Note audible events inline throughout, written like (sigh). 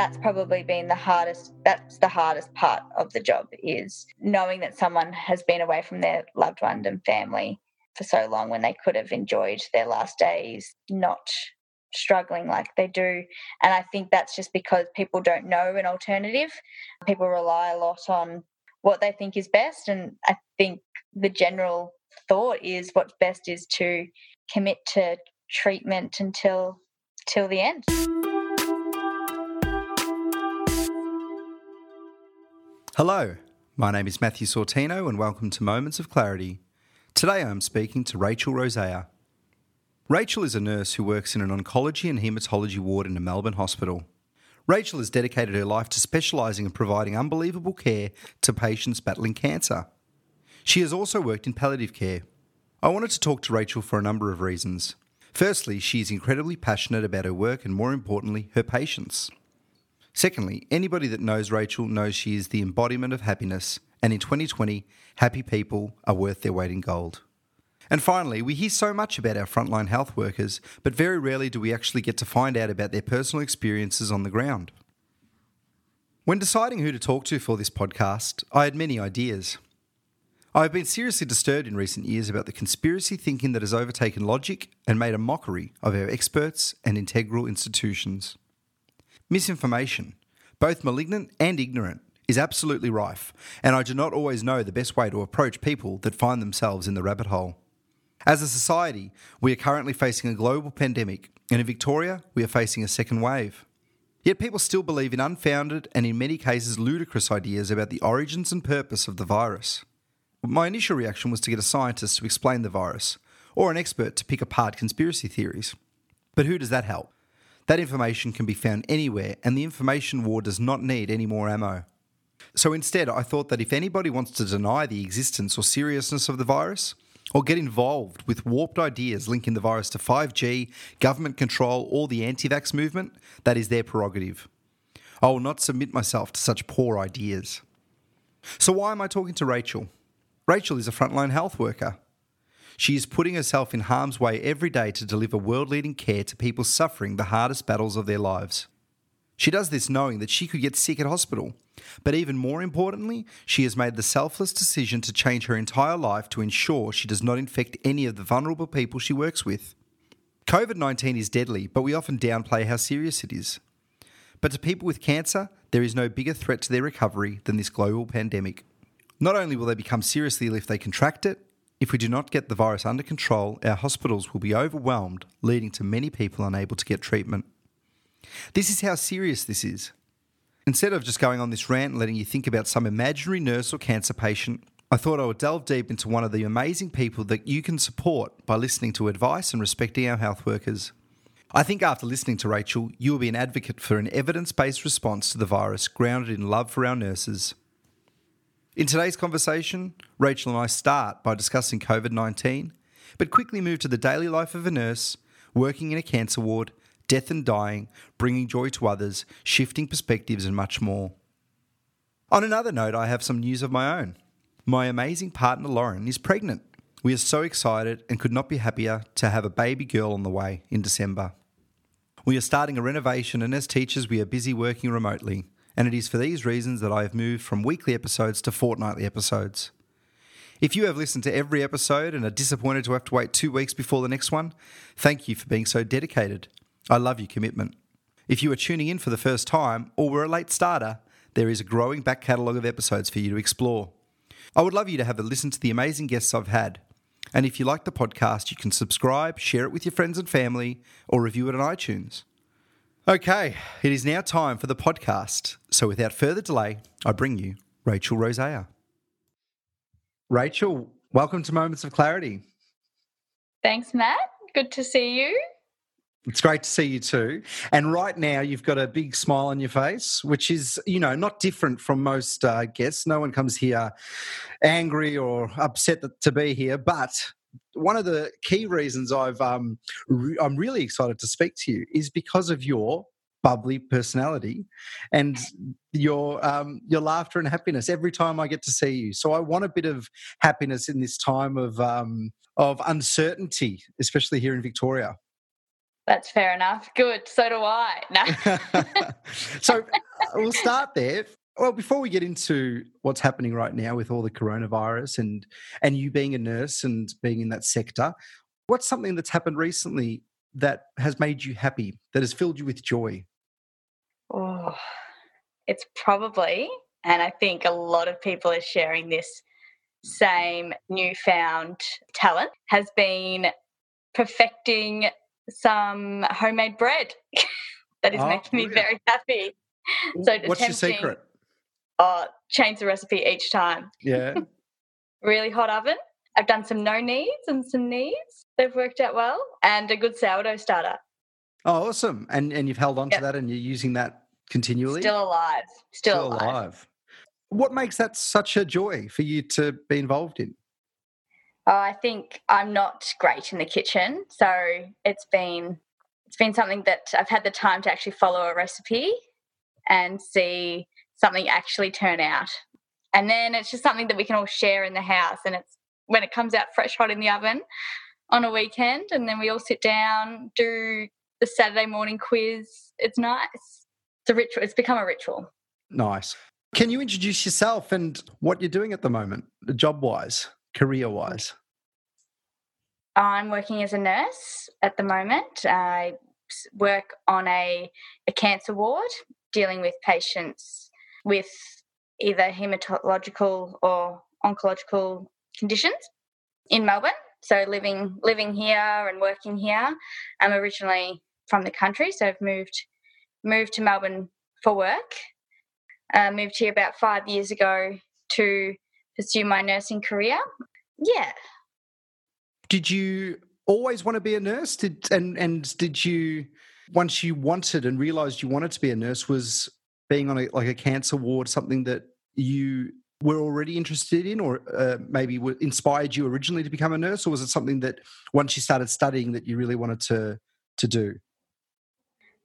that's probably been the hardest that's the hardest part of the job is knowing that someone has been away from their loved one and family for so long when they could have enjoyed their last days not struggling like they do. And i think that's just because people don't know an alternative. People rely a lot on what they think is best. And i think the general thought is what's best is to commit to treatment until till the end Hello, my name is Matthew Sortino, and welcome to Moments of Clarity. Today I'm speaking to Rachel Rosea. Rachel is a nurse who works in an oncology and haematology ward in a Melbourne hospital. Rachel has dedicated her life to specialising in providing unbelievable care to patients battling cancer. She has also worked in palliative care. I wanted to talk to Rachel for a number of reasons. Firstly, she is incredibly passionate about her work and, more importantly, her patients. Secondly, anybody that knows Rachel knows she is the embodiment of happiness, and in 2020, happy people are worth their weight in gold. And finally, we hear so much about our frontline health workers, but very rarely do we actually get to find out about their personal experiences on the ground. When deciding who to talk to for this podcast, I had many ideas. I have been seriously disturbed in recent years about the conspiracy thinking that has overtaken logic and made a mockery of our experts and integral institutions. Misinformation, both malignant and ignorant, is absolutely rife, and I do not always know the best way to approach people that find themselves in the rabbit hole. As a society, we are currently facing a global pandemic, and in Victoria, we are facing a second wave. Yet people still believe in unfounded and, in many cases, ludicrous ideas about the origins and purpose of the virus. My initial reaction was to get a scientist to explain the virus, or an expert to pick apart conspiracy theories. But who does that help? That information can be found anywhere, and the information war does not need any more ammo. So instead, I thought that if anybody wants to deny the existence or seriousness of the virus, or get involved with warped ideas linking the virus to 5G, government control, or the anti vax movement, that is their prerogative. I will not submit myself to such poor ideas. So, why am I talking to Rachel? Rachel is a frontline health worker. She is putting herself in harm's way every day to deliver world leading care to people suffering the hardest battles of their lives. She does this knowing that she could get sick at hospital, but even more importantly, she has made the selfless decision to change her entire life to ensure she does not infect any of the vulnerable people she works with. COVID 19 is deadly, but we often downplay how serious it is. But to people with cancer, there is no bigger threat to their recovery than this global pandemic. Not only will they become seriously ill if they contract it, if we do not get the virus under control, our hospitals will be overwhelmed, leading to many people unable to get treatment. This is how serious this is. Instead of just going on this rant and letting you think about some imaginary nurse or cancer patient, I thought I would delve deep into one of the amazing people that you can support by listening to advice and respecting our health workers. I think after listening to Rachel, you will be an advocate for an evidence based response to the virus grounded in love for our nurses. In today's conversation, Rachel and I start by discussing COVID 19, but quickly move to the daily life of a nurse, working in a cancer ward, death and dying, bringing joy to others, shifting perspectives, and much more. On another note, I have some news of my own. My amazing partner Lauren is pregnant. We are so excited and could not be happier to have a baby girl on the way in December. We are starting a renovation, and as teachers, we are busy working remotely and it is for these reasons that I have moved from weekly episodes to fortnightly episodes. If you have listened to every episode and are disappointed to have to wait two weeks before the next one, thank you for being so dedicated. I love your commitment. If you are tuning in for the first time or were a late starter, there is a growing back catalogue of episodes for you to explore. I would love you to have a listen to the amazing guests I've had. And if you like the podcast, you can subscribe, share it with your friends and family, or review it on iTunes. Okay, it is now time for the podcast. So without further delay, I bring you Rachel Rosea. Rachel, welcome to Moments of Clarity. Thanks, Matt. Good to see you. It's great to see you too. And right now, you've got a big smile on your face, which is, you know, not different from most uh, guests. No one comes here angry or upset to be here, but one of the key reasons I've um, re- I'm really excited to speak to you is because of your bubbly personality and your um, your laughter and happiness every time I get to see you. So I want a bit of happiness in this time of um, of uncertainty, especially here in Victoria. That's fair enough. Good. So do I. No. (laughs) so uh, we'll start there. Well, before we get into what's happening right now with all the coronavirus and and you being a nurse and being in that sector, what's something that's happened recently that has made you happy, that has filled you with joy? Oh, it's probably, and I think a lot of people are sharing this same newfound talent, has been perfecting some homemade bread (laughs) that is oh, making me very happy. So what's your secret? Oh, change the recipe each time. Yeah. (laughs) really hot oven. I've done some no kneads and some kneads. They've worked out well, and a good sourdough starter. Oh, awesome! And and you've held on yep. to that, and you're using that continually. Still alive. Still, Still alive. alive. What makes that such a joy for you to be involved in? Oh, I think I'm not great in the kitchen, so it's been it's been something that I've had the time to actually follow a recipe and see something actually turn out. And then it's just something that we can all share in the house and it's when it comes out fresh hot in the oven on a weekend and then we all sit down, do the Saturday morning quiz. It's nice. It's a ritual. It's become a ritual. Nice. Can you introduce yourself and what you're doing at the moment, job wise, career wise? I'm working as a nurse at the moment. I work on a, a cancer ward dealing with patients with either hematological or oncological conditions in Melbourne. So living living here and working here. I'm originally from the country, so I've moved moved to Melbourne for work. Uh, moved here about five years ago to pursue my nursing career. Yeah. Did you always want to be a nurse? Did and and did you once you wanted and realized you wanted to be a nurse was being on a, like a cancer ward something that you were already interested in or uh, maybe inspired you originally to become a nurse? Or was it something that once you started studying that you really wanted to to do?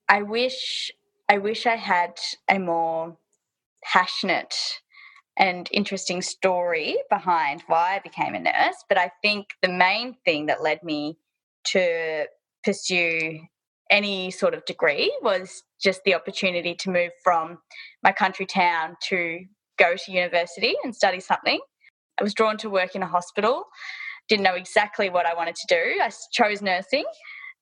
I wish i wish i had a more passionate and interesting story behind why i became a nurse. But i think the main thing that led me to pursue any sort of degree was just the opportunity to move from my country town to go to university and study something. I was drawn to work in a hospital, didn't know exactly what I wanted to do. I chose nursing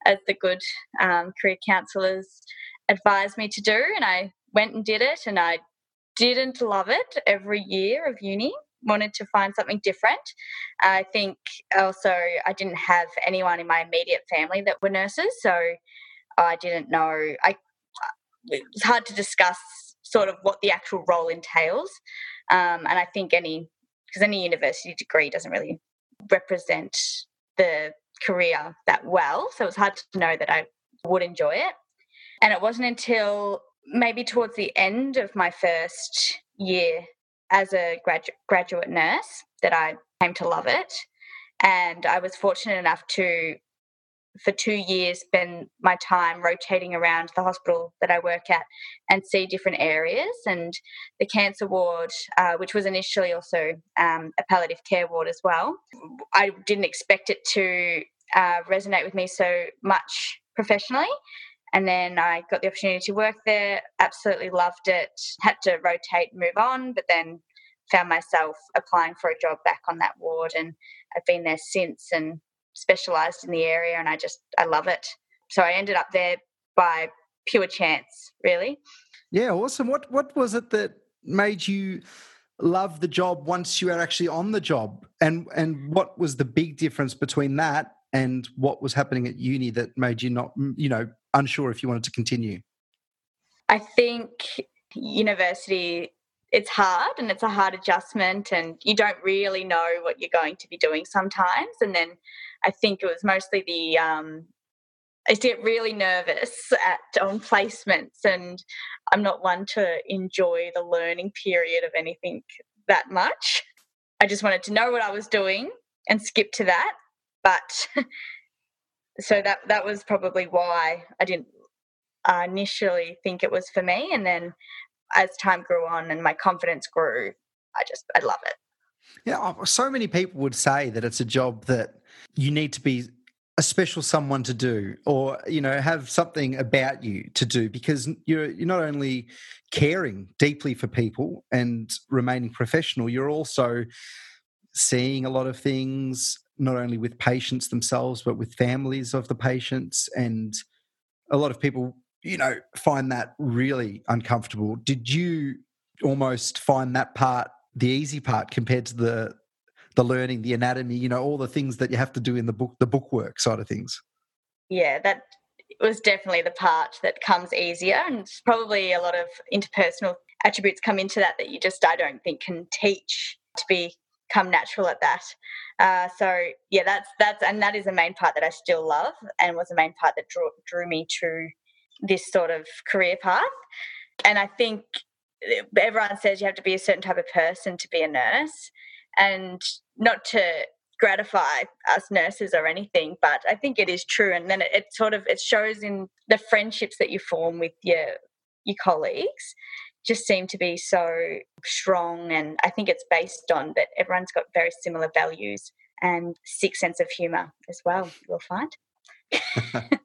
as the good um, career counsellors advised me to do, and I went and did it, and I didn't love it every year of uni wanted to find something different. I think also I didn't have anyone in my immediate family that were nurses, so I didn't know. I it was hard to discuss sort of what the actual role entails. Um, and I think any, because any university degree doesn't really represent the career that well. So it's hard to know that I would enjoy it. And it wasn't until maybe towards the end of my first year as a gradu- graduate nurse that I came to love it. And I was fortunate enough to for two years spend my time rotating around the hospital that I work at and see different areas. And the cancer ward, uh, which was initially also um, a palliative care ward as well, I didn't expect it to uh, resonate with me so much professionally. And then I got the opportunity to work there, absolutely loved it, had to rotate, move on, but then found myself applying for a job back on that ward. And I've been there since and specialized in the area and I just I love it. So I ended up there by pure chance, really. Yeah, awesome. What what was it that made you love the job once you were actually on the job? And and what was the big difference between that and what was happening at uni that made you not you know unsure if you wanted to continue? I think university it's hard and it's a hard adjustment and you don't really know what you're going to be doing sometimes and then i think it was mostly the um, i get really nervous at on placements and i'm not one to enjoy the learning period of anything that much i just wanted to know what i was doing and skip to that but (laughs) so that that was probably why i didn't uh, initially think it was for me and then as time grew on and my confidence grew, I just I love it. Yeah, oh, so many people would say that it's a job that you need to be a special someone to do or you know have something about you to do because you're you're not only caring deeply for people and remaining professional you're also seeing a lot of things not only with patients themselves but with families of the patients. And a lot of people you know find that really uncomfortable. Did you almost find that part the easy part compared to the the learning, the anatomy, you know, all the things that you have to do in the book, the bookwork side of things. Yeah, that was definitely the part that comes easier, and probably a lot of interpersonal attributes come into that that you just I don't think can teach to become natural at that. Uh, so yeah, that's that's and that is the main part that I still love, and was the main part that drew drew me to this sort of career path. And I think eh, everyone says you have to be a certain type of person to be a nurse and not to gratify us nurses or anything but i think it is true and then it, it, sort of it shows in the friendships that you form with your your colleagues just seem to be so strong and i think it's based on that everyone's got very similar values and sick sense of humor as well you'll find (laughs)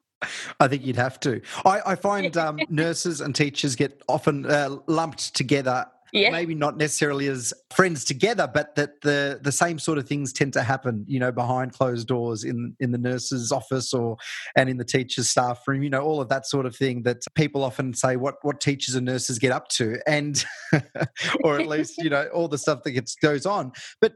I think you'd have to. I, I find (laughs) um, nurses and teachers get often uh, lumped together yeah. maybe not necessarily as friends together, but that the the same sort of things tend to happen, you know, behind closed doors in in the nurse's office or and in the teacher's staff room, you know, all of that sort of thing that people often say what what teachers and nurses get up to, and (laughs) or at least you know all the stuff that gets goes on, but.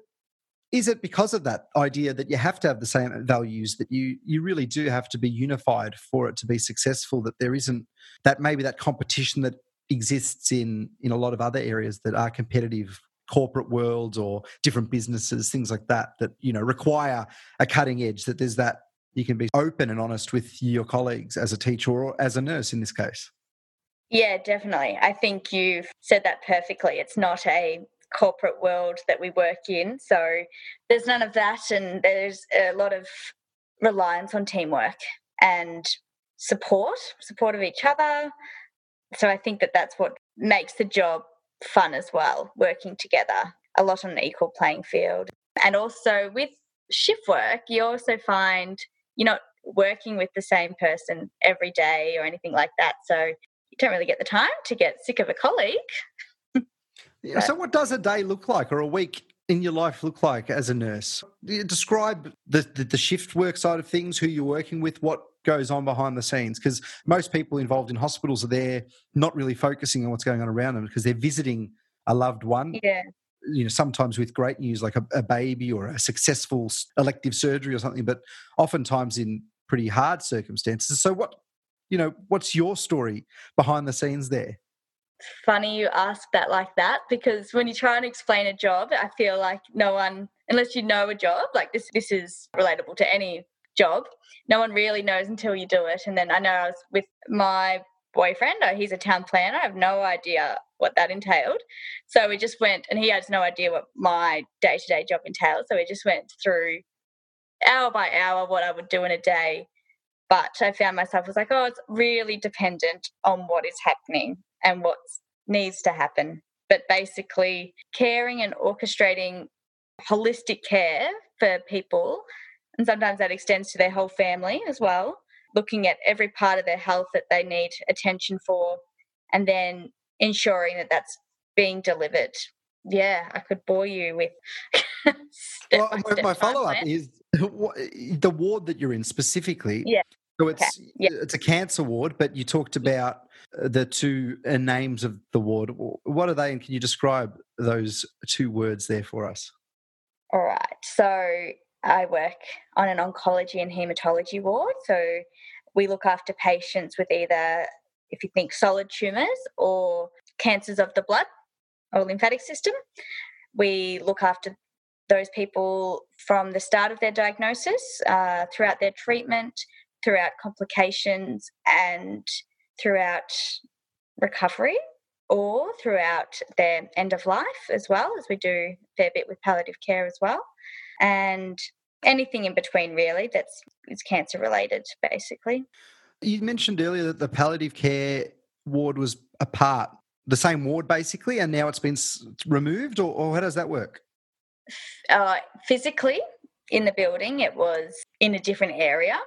Is it because of that idea that you have to have the same values that you you really do have to be unified for it to be successful? That there isn't that maybe that competition that exists in in a lot of other areas that are competitive corporate worlds or different businesses things like that that you know require a cutting edge that there's that you can be open and honest with your colleagues as a teacher or as a nurse in this case. Yeah definitely. I think you've said that perfectly. It's not a corporate world that we work in so there's none of that and there's a lot of reliance on teamwork and support support of each other so I think that that's what makes the job fun as well, working together a lot on an equal playing field. And also with shift work, you also find you're not working with the same person every day or anything like that. So you don't really get the time to get sick of a colleague. (laughs) yeah, so, what does a day look like or a week in your life look like as a nurse? Describe the, the, the shift work side of things, who you're working with, what goes on behind the scenes because most people involved in hospitals are there not really focusing on what's going on around them because they're visiting a loved one yeah. you know sometimes with great news like a, a, baby or a successful elective surgery or something but oftentimes in pretty hard circumstances. So what you know what's your story behind the scenes there? Funny you ask that like that because when you try and explain a job i feel like no one unless you know a job like this this is relatable to any job. No one really knows until you do it. And then I know I was with my boyfriend, oh, he's a town planner. I have no idea what that entailed. So we just went, and he has no idea what my day to day job entails. So we just went through hour by hour what I would do in a day. But I found myself was like, oh, it's really dependent on what is happening and what needs to happen. But basically, caring and orchestrating holistic care for people and sometimes that extends to their whole family as well, looking at every part of their health that they need attention for, and then ensuring that that's being delivered. Yeah, I could bore you with. (laughs) well, my, my follow up is (laughs) the ward that you're in specifically. Yeah. So it's okay. yeah. it's a cancer ward, but you talked about uh, the two uh, names of the ward. What are they, and can you describe those two words there for us? All right. So I work on an oncology and hematology ward. So we look after patients with either, if you think solid tumours or cancers of the blood or lymphatic system. We look after those people from the start of their diagnosis, uh, throughout their treatment, throughout complications, and throughout recovery or throughout their end of life as well, as we do a fair bit with palliative care as well and anything in between really that's is cancer related basically you mentioned earlier that the palliative care ward was a part the same ward basically and now it's been removed or, or how does that work uh, physically in the building, it was in a different area,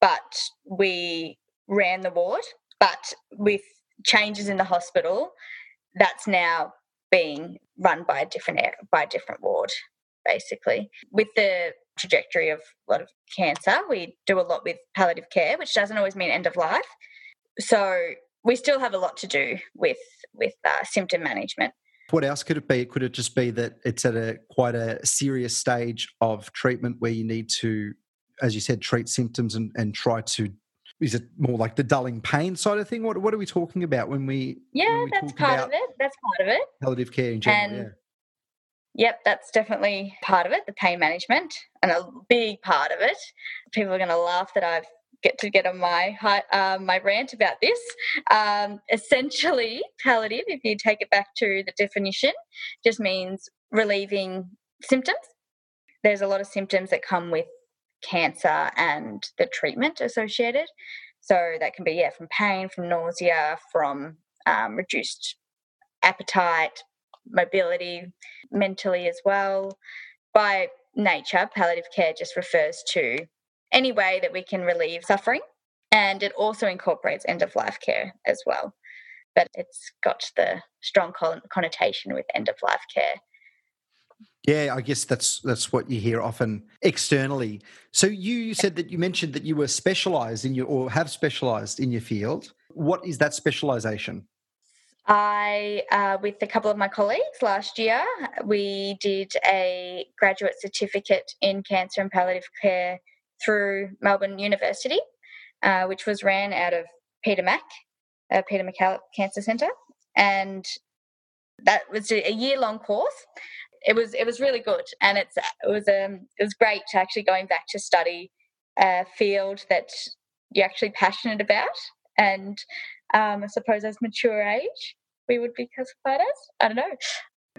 but we ran the ward. But with changes in the hospital, that's now being run by a different by a different ward, basically. With the trajectory of a lot of cancer, we do a lot with palliative care, which doesn't always mean end of life. So we still have a lot to do with with uh, symptom management. What else could it be? Could it just be that it's at a quite a serious stage of treatment where you need to, as you said, treat symptoms and, and try to is it more like the dulling pain side of thing? What what are we talking about when we? Yeah, when we that's part of it. That's part of it. Palliative care in general. And, yeah. Yep, that's definitely part of it. The pain management, and a big part of it. People are going to laugh that I've get to get on my uh, my rant about this. Um, essentially, (laughs) palliative, if you take it back to the definition, just means relieving symptoms. There's a lot of symptoms that come with cancer and the treatment associated. So that can be yeah from pain, from nausea, from um, reduced appetite, mobility, mentally as well. By nature, palliative care just refers to any way that we can relieve suffering, and it also incorporates end of life care as well. But it's got the strong connotation with end of life care. Yeah, I guess that's that's what you hear often externally. So you said that you mentioned that you were specialised in your or have specialised in your field. What is that specialisation? I, uh, with a couple of my colleagues last year, we did a graduate certificate in cancer and palliative care through Melbourne University, uh, which was ran out of Peter Mac, uh, Peter MacCallum Cancer Centre, and that was a year long course. It was it was really good, and it's it was um it was great to actually going back to study a field that you're actually passionate about, and um, I suppose as mature age we would be classified as I don't know.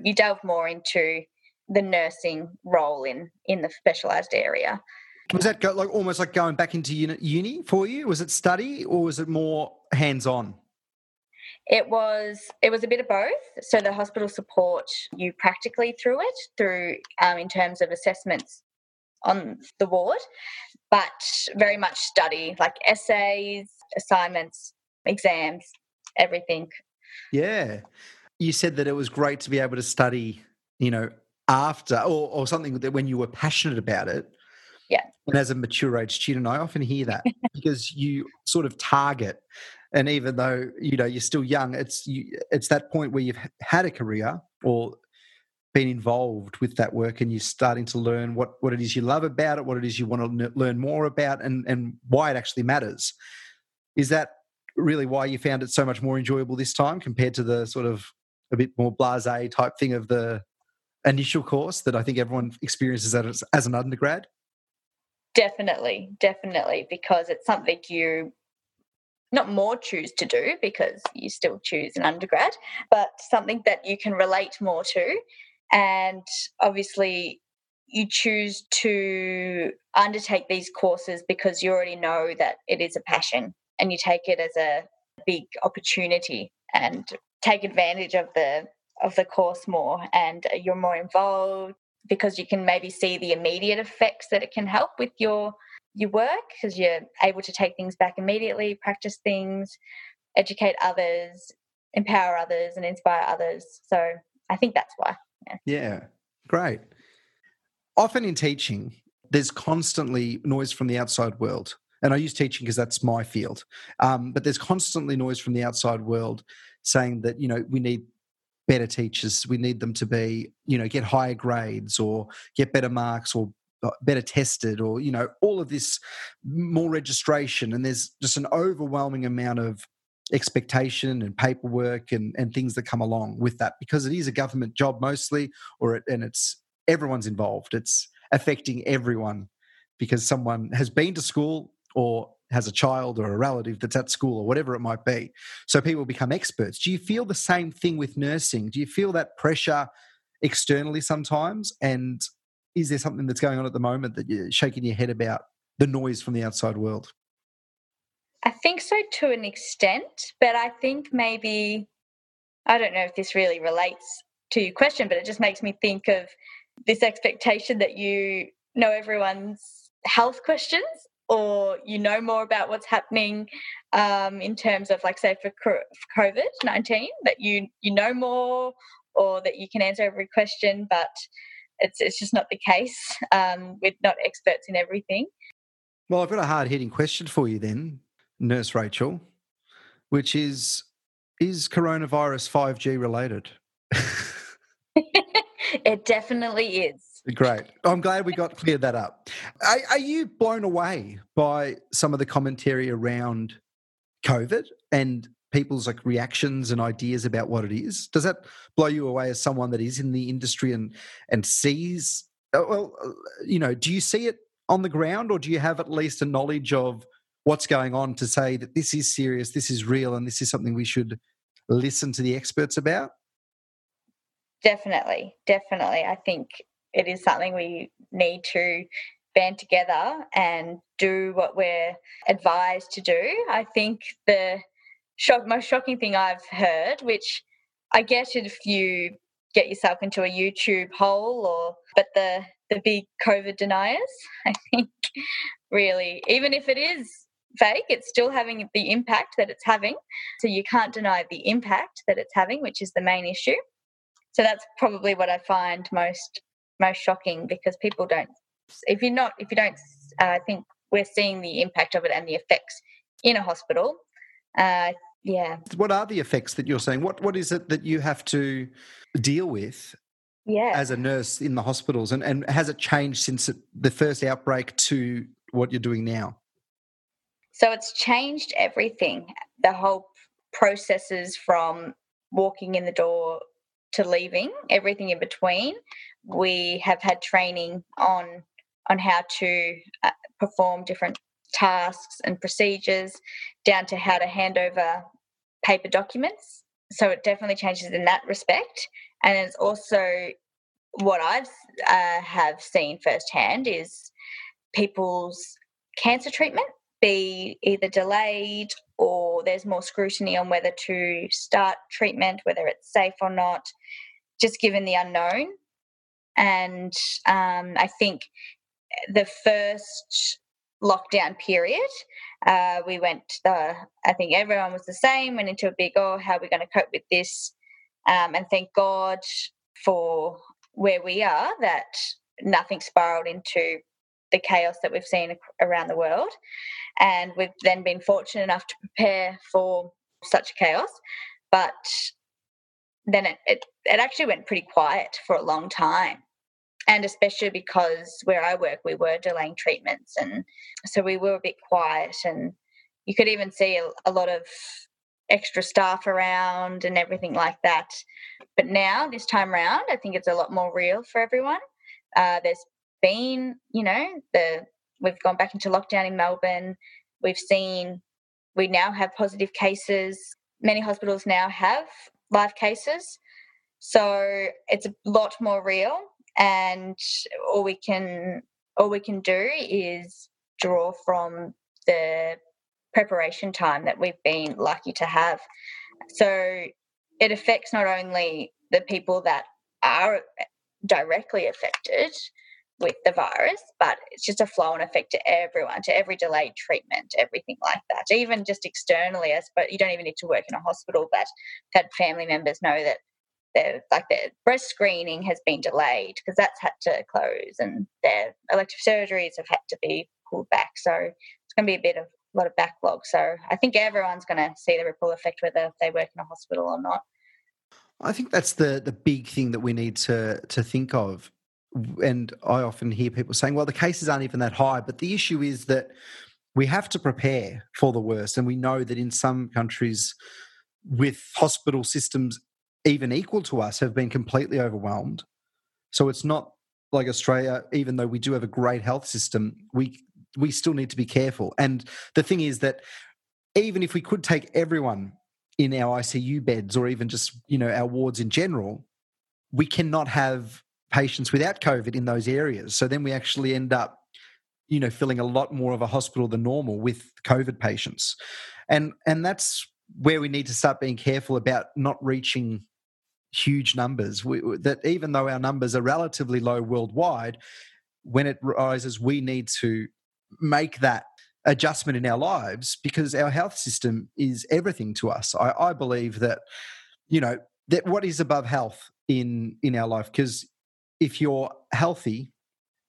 You delve more into the nursing role in in the specialised area. Was that go, like almost like going back into uni for you? Was it study or was it more hands on? It was it was a bit of both. So the hospital support you practically through it, through um, in terms of assessments on the ward, but very much study like essays, assignments, exams, everything. Yeah, you said that it was great to be able to study. You know, after or, or something that when you were passionate about it. Yeah. And as a mature age student, I often hear that (laughs) because you sort of target and even though you know you're still young it's you, it's that point where you've had a career or been involved with that work and you're starting to learn what what it is you love about it what it is you want to learn more about and and why it actually matters is that really why you found it so much more enjoyable this time compared to the sort of a bit more blasé type thing of the initial course that I think everyone experiences as, as an undergrad? Definitely, definitely, because it's something you not more choose to do because you still choose an undergrad, but something that you can relate more to. And obviously, you choose to undertake these courses because you already know that it is a passion and you take it as a big opportunity and take advantage of the of the course more and you're more involved because you can maybe see the immediate effects that it can help with your your work because you're able to take things back immediately, practice things, educate others, empower others, and inspire others. So I think that's why. Yeah, yeah. great. Often in teaching, there's constantly noise from the outside world. And I use teaching because that's my field. Um, but there's constantly noise from the outside world saying that, you know, we need better teachers. We need them to be, you know, get higher grades or get better marks or uh, better tested or you know all of this more registration and there's just an overwhelming amount of expectation and paperwork and, and things that come along with that because it is a government job mostly or it, and it's everyone's involved it's affecting everyone because someone has been to school or has a child or a relative that's at school or whatever it might be. So people become experts. Do you feel the same thing with nursing? Do you feel that pressure externally sometimes? And is there something that's going on at the moment that you're shaking your head about the noise from the outside world? I think so to an extent, but I think maybe I don't know if this really relates to your question, but it just makes me think of this expectation that you know everyone's health questions or you know more about what's happening um, in terms of like say for covid-19 that you you know more or that you can answer every question but it's it's just not the case um, we're not experts in everything. Well i've got a hard-hitting question for you then nurse rachel which is is coronavirus 5g related (laughs) it definitely is Great. I'm glad we got cleared that up. Are, are, you blown away by some of the commentary around COVID and people's like reactions and ideas about what it is? Does that blow you away as someone that is in the industry and and sees? Uh, well, uh, you know, do you see it on the ground, or do you have at least a knowledge of what's going on to say that this is serious, this is real, and this is something we should listen to the experts about? Definitely, definitely. I think it is something we need to band together and do what we're advised to do. I think the shock, most shocking thing I've heard, which I guess if you get yourself into a YouTube hole or but the the big COVID deniers, (laughs) I think really, even if it is fake, it's still having the impact that it's having. So you can't deny the impact that it's having, which is the main issue. So that's probably what I find most most shocking because people don't if you're not if you don't uh, think we're seeing the impact of it and the effects in a hospital uh, yeah. What are the effects that you're saying what what is it that you have to deal with yeah. as a nurse in the hospitals? And and has it changed since the first outbreak to what you're doing now? So it's changed everything. The whole processes from walking in the door to leaving everything in between. We have had training on on how to uh, perform different tasks and procedures down to how to hand over paper documents. So it definitely changes in that respect. And it's also what i've uh, have seen firsthand is people's cancer treatment be either delayed or there's more scrutiny on whether to start treatment whether it's safe or not just given the unknown and um, I think the first lockdown period, uh, we went, the, I think everyone was the same, went into a big, oh, how are we going to cope with this? Um, and thank God for where we are that nothing spiraled into the chaos that we've seen around the world. And we've then been fortunate enough to prepare for such chaos. But then it, it, it actually went pretty quiet for a long time and especially because where I work, we were delaying treatments, and so we were a bit quiet, and you could even see a, lot of extra staff around and everything like that. But now, this time around, I think it's a lot more real for everyone. Uh, there's been, you know, the we've gone back into lockdown in Melbourne. We've seen we now have positive cases. Many hospitals now have live cases. So it's a lot more real and all we can all we can do is draw from the preparation time that we've been lucky to have so it affects not only the people that are directly affected with the virus, but it's just a flow and effect to everyone, to every delayed treatment, everything like that. Even just externally, as but you don't even need to work in a hospital, but had family members know that their like their breast screening has been delayed because that's had to close and their elective surgeries have had to be pulled back. So it's going to be a bit of a lot of backlog. So I think everyone's going to see the ripple effect whether they work in a hospital or not. I think that's the the big thing that we need to to think of. And I often hear people saying, "Well, the cases aren't even that high," but the issue is that we have to prepare for the worst, and we know that in some countries with hospital systems even equal to us have been completely overwhelmed. So it's not like Australia, even though we do have a great health system, we we still need to be careful. And the thing is that even if we could take everyone in our ICU beds or even just, you know, our wards in general, we cannot have patients without COVID in those areas. So then we actually end up, you know, filling a lot more of a hospital than normal with COVID patients. And and that's where we need to start being careful about not reaching huge numbers. We, that even though our numbers are relatively low worldwide, when it rises, we need to make that adjustment in our lives because our health system is everything to us. I, I believe that, you know, that what is above health in in our life because if you're healthy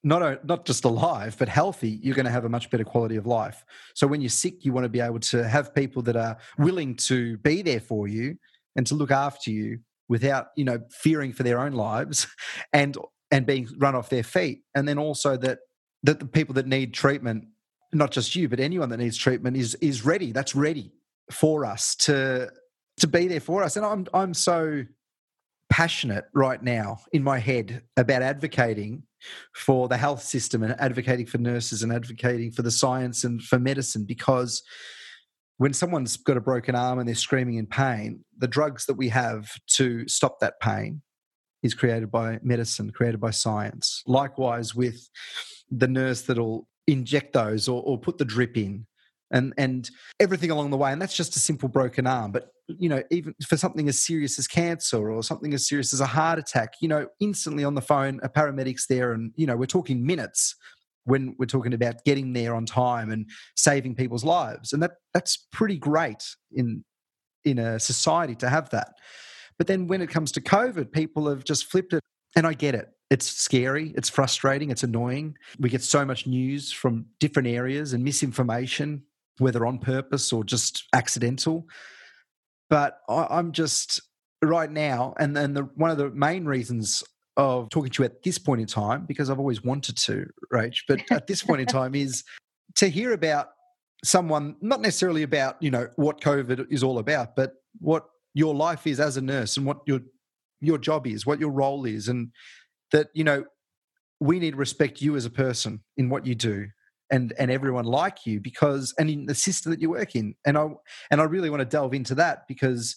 not not just alive but healthy you're going to have a much better quality of life. So when you're sick you want to be able to have people that are willing to be there for you and to look after you without you know fearing for their own lives (laughs) and and being run off their feet. And then also that that the people that need treatment not just you but anyone that needs treatment is is ready. That's ready for us to to be there for us. And i'm i'm so passionate right now in my head about advocating for the health system and advocating for nurses and advocating for the science and for medicine because when someone's got a broken arm and they're screaming in pain, the drugs that we have to stop that pain is created by medicine, created by science. Likewise, with the nurse that'll inject those or, or put the drip in and and everything along the way and that's just a simple broken arm but you know even for something as serious as cancer or something as serious as a heart attack you know instantly on the phone a paramedics there and you know we're talking minutes when we're talking about getting there on time and saving people's lives and that that's pretty great in in a society to have that. But then when it comes to covid people have just flipped it and i get it. It's scary it's frustrating it's annoying. We get so much news from different areas and misinformation whether on purpose or just accidental. But I, am just right now, and then the, one of the main reasons of talking to you at this point in time, because I've always wanted to, Rach, but at this point in time is to hear about someone, not necessarily about, you know, what COVID is all about, but what your life is as a nurse and what your your job is, what your role is, and that, you know, we need to respect you as a person in what you do and and everyone like you because and in the system that you work in and i and i really want to delve into that because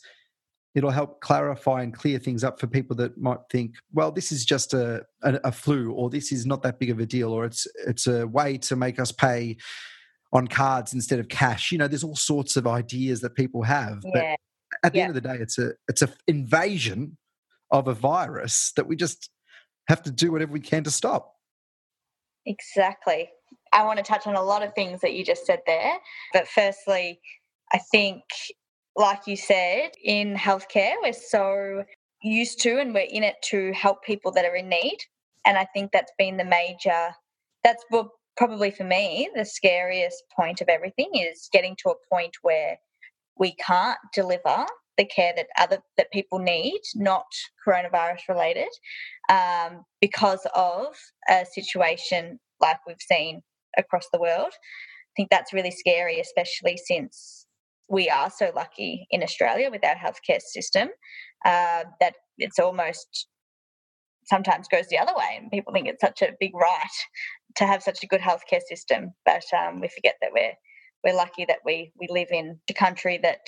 it'll help clarify and clear things up for people that might think well this is just a, a, a flu or this is not that big of a deal or it's it's a way to make us pay on cards instead of cash you know there's all sorts of ideas that people have yeah. but at the yeah. end of the day it's a it's a invasion of a virus that we just have to do whatever we can to stop exactly I want to touch on a lot of things that you just said there. But firstly, I think, like you said, in healthcare, we're so used to and we're in it to help people that are in need. And I think that's been the major, that's probably for me, the scariest point of everything is getting to a point where we can't deliver the care that other that people need, not coronavirus related, um, because of a situation like we've seen across the world. I think that's really scary, especially since we are so lucky in Australia with our healthcare system uh, that it's almost sometimes goes the other way, and people think it's such a big right to have such a good healthcare system, but um, we forget that we're we're lucky that we we live in a country that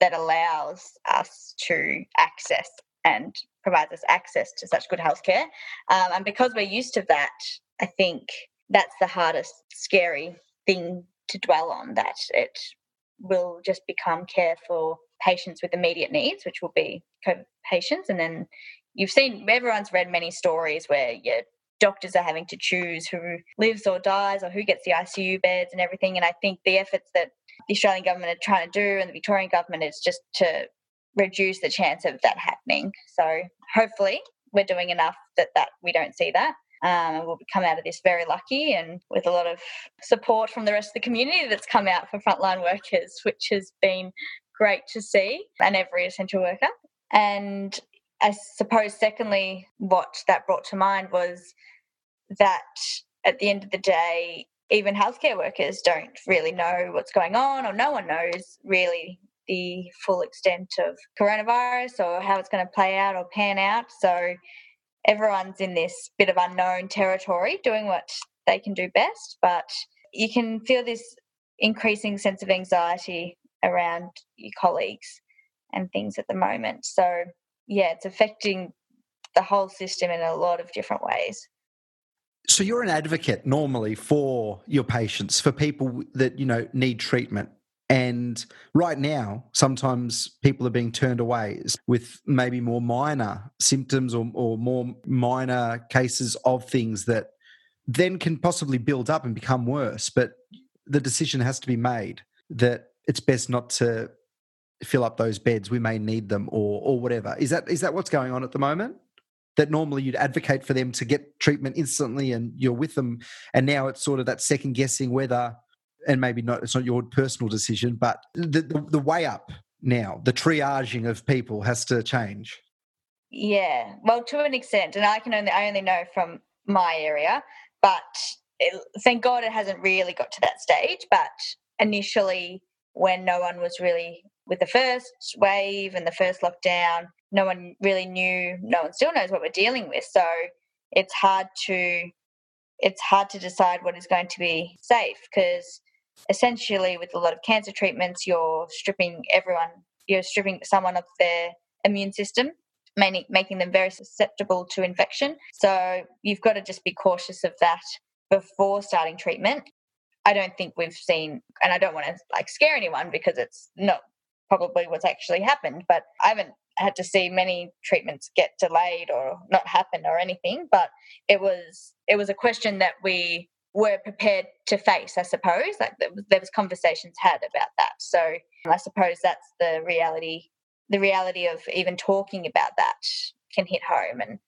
that allows us to access and provides us access to such good healthcare, um, and because we're used to that, I think that's the hardest, scary thing to dwell on that it will just become care for patients with immediate needs, which will be COVID patients. And then you've seen, everyone's read many stories where your doctors are having to choose who lives or dies or who gets the ICU beds and everything. And I think the efforts that the Australian government are trying to do and the Victorian government is just to reduce the chance of that happening. So hopefully we're doing enough that, that we don't see that. Um, and we'll come out of this very lucky and with a lot of support from the rest of the community that's come out for frontline workers, which has been great to see, and every essential worker. And I suppose, secondly, what that brought to mind was that at the end of the day, even healthcare workers don't really know what's going on, or no one knows really the full extent of coronavirus or how it's going to play out or pan out. So everyone's in this bit of unknown territory doing what they can do best, but you can feel this increasing sense of anxiety around your colleagues and things at the moment. So, yeah, it's affecting the whole system in a lot of different ways. So you're an advocate normally for your patients, for people that you know need treatment. And right now, sometimes people are being turned away with maybe more minor symptoms or, or more minor cases of things that then can possibly build up and become worse. But the decision has to be made that it's best not to fill up those beds. We may need them or or whatever. Is that is that what's going on at the moment? That normally you'd advocate for them to get treatment instantly and you're with them, and now it's sort of that second guessing whether, and maybe not. It's not your personal decision, but the, the, the way up now, the triaging of people has to change. Yeah, well, to an extent, and I can only I only know from my area, but it, thank God it hasn't really got to that stage. But initially, when no one was really with the first wave and the first lockdown, no one really knew. No one still knows what we're dealing with, so it's hard to it's hard to decide what is going to be safe because essentially with a lot of cancer treatments you're stripping everyone you're stripping someone of their immune system making them very susceptible to infection. So you've got to just be cautious of that before starting treatment. I don't think we've seen, and I don't want to like scare anyone because it's not probably what's actually happened, but I haven't had to see many treatments get delayed or not happen or anything. But it was it was a question that we were prepared to face, I suppose. Like there was, conversations had about that. So I suppose that's the reality the reality of even talking about that can hit home and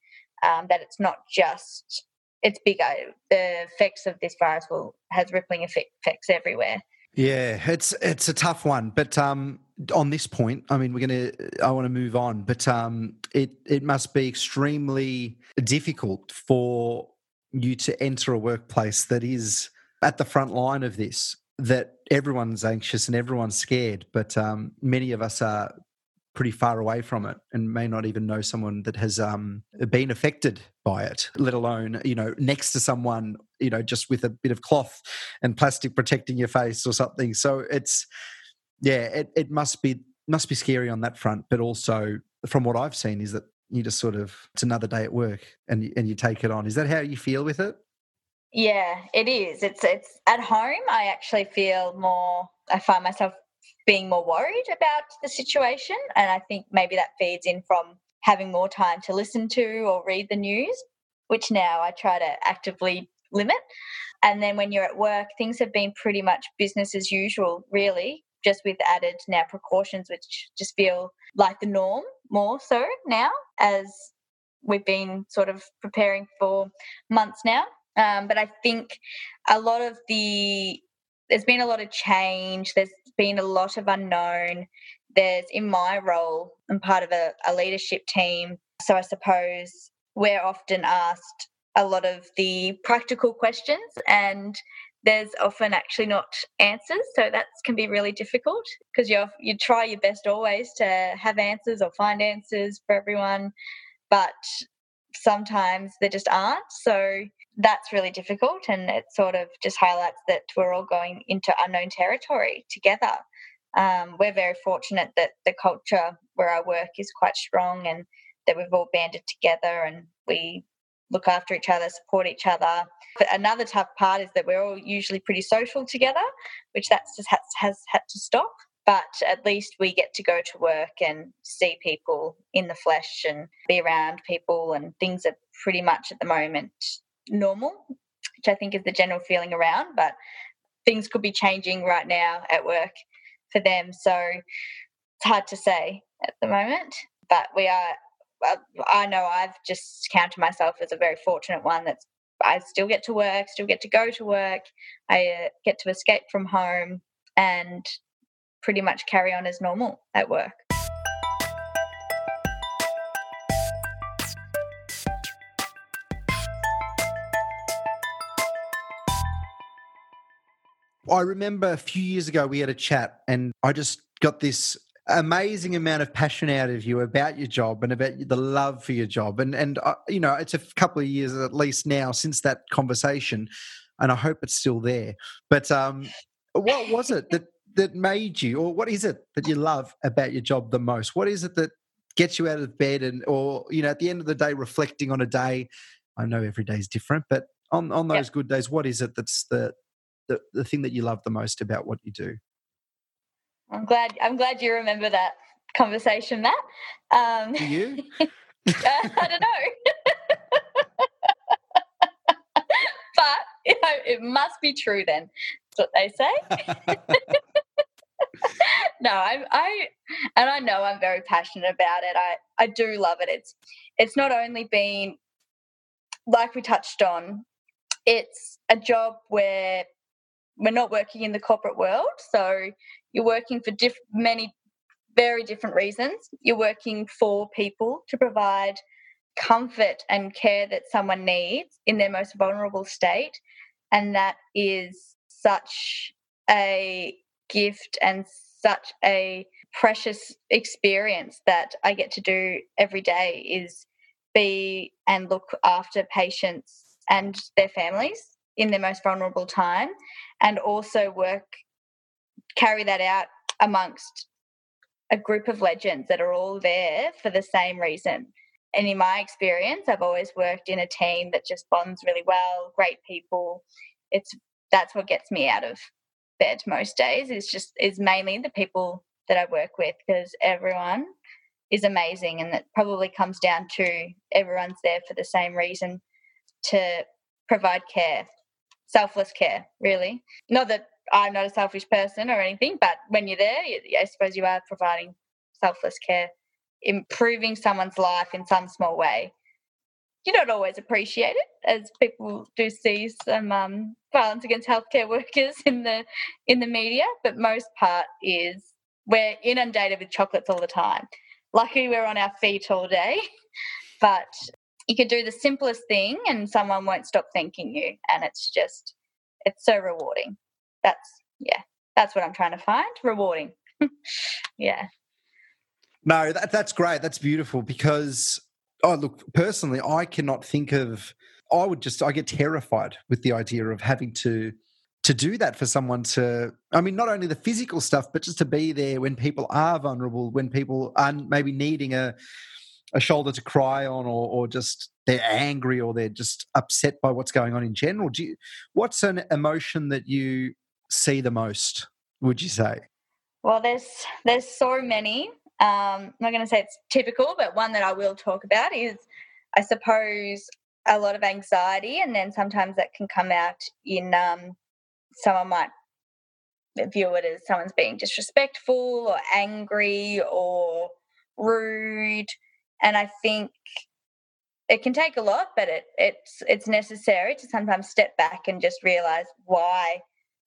um, that it's not just it's bigger the effects of this virus will has rippling effects everywhere yeah it's it's a tough one but um on this point i mean we're gonna i want to move on but um it it must be extremely difficult for you to enter a workplace that is at the front line of this that everyone's anxious and everyone's scared but um many of us are pretty far away from it and may not even know someone that has um, been affected by it, let alone, you know, next to someone, you know, just with a bit of cloth and plastic protecting your face or something. So it's, yeah, it, it must be must be scary on that front, but also from what I've seen is that you just sort of it's another day at work and and you take it on. Is that how you feel with it? Yeah, it is. It's it's at home. I actually feel more. I find myself being more worried about the situation. And I think maybe that feeds in from having more time to listen to or read the news, which now I try to actively limit. And then when you're at work, things have been pretty much business as usual, really, just with added now precautions, which just feel like the norm more so now as we've been sort of preparing for months now. Um, but I think a lot of the there's been a lot of change. There's been a lot of unknown. There's in my role, I'm part of a, a leadership team. So I suppose we're often asked a lot of the practical questions and there's often actually not answers so that can be really difficult because you you try your best always to have answers or find answers for everyone but sometimes there just aren't so that's really difficult and it sort of just highlights that we're all going into unknown territory together. Um, we're very fortunate that the culture where I work is quite strong and that we've all banded together and we look after each other, support each other. But another tough part is that we're all usually pretty social together, which that's just has, has had to stop. But at least we get to go to work and see people in the flesh and be around people, and things are pretty much at the moment normal, which I think is the general feeling around. But things could be changing right now at work for them. So it's hard to say at the moment. But we are, I know I've just counted myself as a very fortunate one that's I still get to work, still get to go to work. I uh, get to escape from home and pretty much carry on as normal at work. I remember a few years ago we had a chat, and I just got this amazing amount of passion out of you about your job and about the love for your job. And and uh, you know, it's a couple of years at least now since that conversation, and I hope it's still there. But um, what was it that that made you, or what is it that you love about your job the most? What is it that gets you out of bed and, or you know, at the end of the day, reflecting on a day? I know every day is different, but on on those good days, what is it that's the the, the thing that you love the most about what you do? I'm glad. I'm glad you remember that conversation, Matt. Um, you? (laughs) I don't know. (laughs) but it must be true then. That's what they say. (laughs) no, I, I, and I know I'm very passionate about it. I, I do love it. It's, it's not only been, like we touched on, it's a job where we're not working in the corporate world. So you're working for diff- many, very different reasons. You're working for people to provide comfort and care that someone needs in their most vulnerable state. And that is such a gift and such a precious experience that I get to do every day is be and look after patients and their families in their most vulnerable time and also work carry that out amongst a group of legends that are all there for the same reason. And in my experience i've always worked in a team that just bonds really well great people. It's that's what gets me out of bed most days is just is mainly the people that i work with because everyone is amazing and that probably comes down to everyone's there for the same reason to provide care selfless care really not that i'm not a selfish person or anything but when you're there i suppose you are providing selfless care improving someone's life in some small way. You don't always appreciate it, as people do see some um, violence against healthcare (laughs) workers in the in the media. But most part is we're inundated with chocolates all the time. Lucky we're on our feet all day, (laughs) but you could do the simplest thing and someone won't stop thanking you, and it's just it's so rewarding. That's yeah, that's what I'm trying to find. Rewarding. (laughs) yeah. No, that, that's great. That's beautiful because, oh, look, personally, I cannot think of, I would just, I get terrified with the idea of having to, to do that for someone to, I mean, not only the physical stuff, but just to be there when people are vulnerable, when people are maybe needing a, a shoulder to cry on or, or just they're angry or they're just upset by what's going on in general. Do you, what's an emotion that you see the most, would you say? Well, there's there's so many. Um, I'm not going to say it's typical, but one that I will talk about is, I suppose, a lot of anxiety, and then sometimes that can come out in um, someone might view it as someone's being disrespectful or angry or rude, and I think it can take a lot, but it, it's it's necessary to sometimes step back and just realize why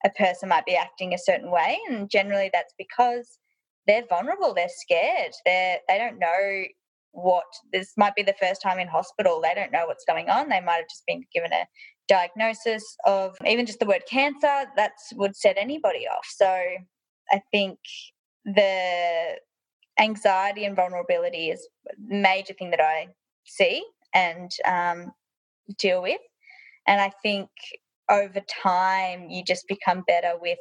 a person might be acting a certain way, and generally that's because they're vulnerable they're scared they're they don't know what this might be the first time in hospital they don't know what's going on they might have just been given a diagnosis of even just the word cancer that would set anybody off. So i think the anxiety and vulnerability is a major thing that i see and um, deal with and i think over time you just become better with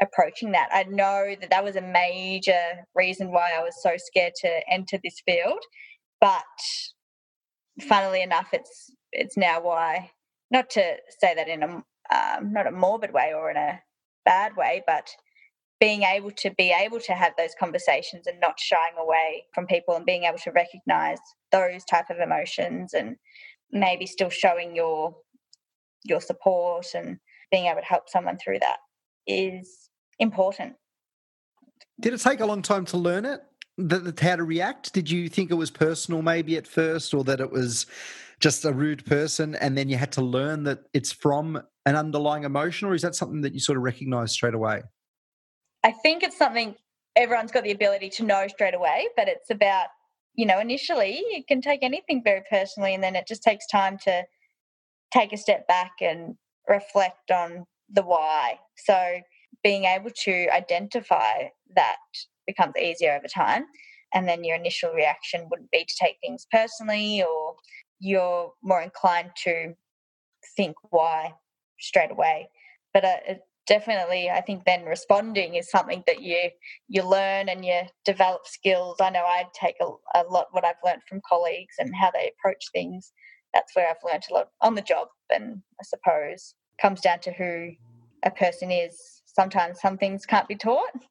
approaching that. I know that that was a major reason why I was so scared to enter this field, but funnily enough, it's it's now why. Not to say that in a um, not a morbid way or in a bad way, but being able to be able to have those conversations and not shying away from people and being able to recognize those type of emotions and maybe still showing your your support and being able to help someone through that is important. Did it take a long time to learn it? That, how to react? Did you think it was personal maybe at first, or that it was just a rude person, and then you had to learn that it's from an underlying emotion, or is that something that you sort of recognize straight away? I think it's something everyone's got the ability to know straight away, but it's about you know initially you can take anything very personally, and then it just takes time to take a step back and reflect on the why. So being able to identify that becomes easier over time. And then your initial reaction wouldn't be to take things personally, or you're more inclined to think why straight away. But uh, definitely, I think then responding is something that you you learn and you develop skills. I know I take a, a lot what I've learned from colleagues and how they approach things. That's where I've learned a lot on the job, and I suppose comes down to who a person is sometimes some things can't be taught,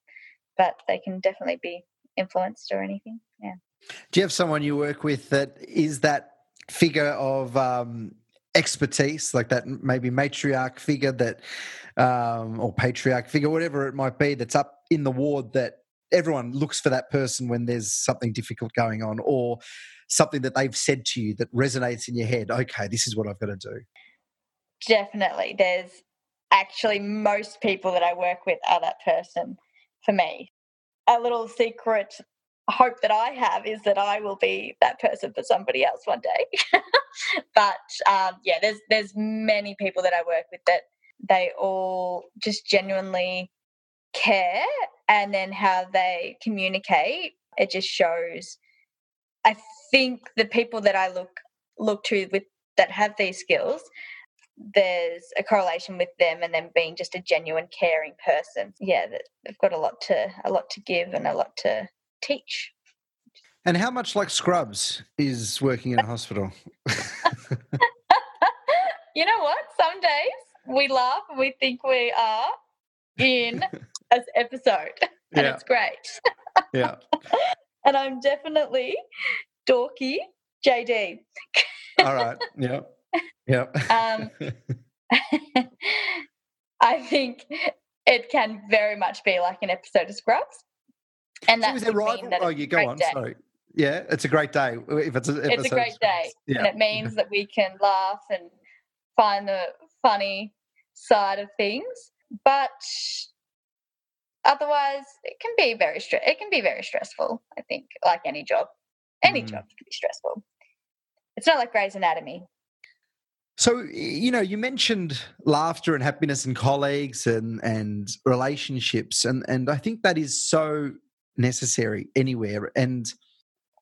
but they can definitely be influenced or anything. Yeah. Do you have someone you work with that is that figure of um, expertise, like that maybe matriarch figure that, um, or patriarch figure, whatever it might be, that's up in the ward that everyone looks for that person when there's something difficult going on or something that they've said to you that resonates in your head. Okay, this is what I've got to do. Definitely. There's actually most people that I work with are that person for me. A little secret hope that I have is that I will be that person for somebody else one day. (laughs) but um, yeah, there's there's many people that I work with that they all just genuinely care, and then how they communicate. It just shows. I think the people that I look look to with that have these skills there's a correlation with them and them being just a genuine caring person yeah that they've got a lot to a lot to give and a lot to teach and how much like Scrubs is working in a hospital? (laughs) you know what? Some days we laugh and we think we are in (laughs) an episode, and yeah. it's great. (laughs) yeah. and I'm definitely dorky JD. All right. Yeah. Yeah. um, I think it can very much be like an episode of Scrubs. And that's so rival. That oh, you go on. Day. Sorry. Yeah, it's a great day. If it's a, it's a great day, yeah. and it means that we can laugh and find the funny side of things. But otherwise, it can be very stress. It can be very stressful. I think, like any job, any mm. job can be stressful. It's not like Grey's Anatomy. So you know, you mentioned laughter and happiness and colleagues and and relationships, and and I think that is so necessary anywhere. And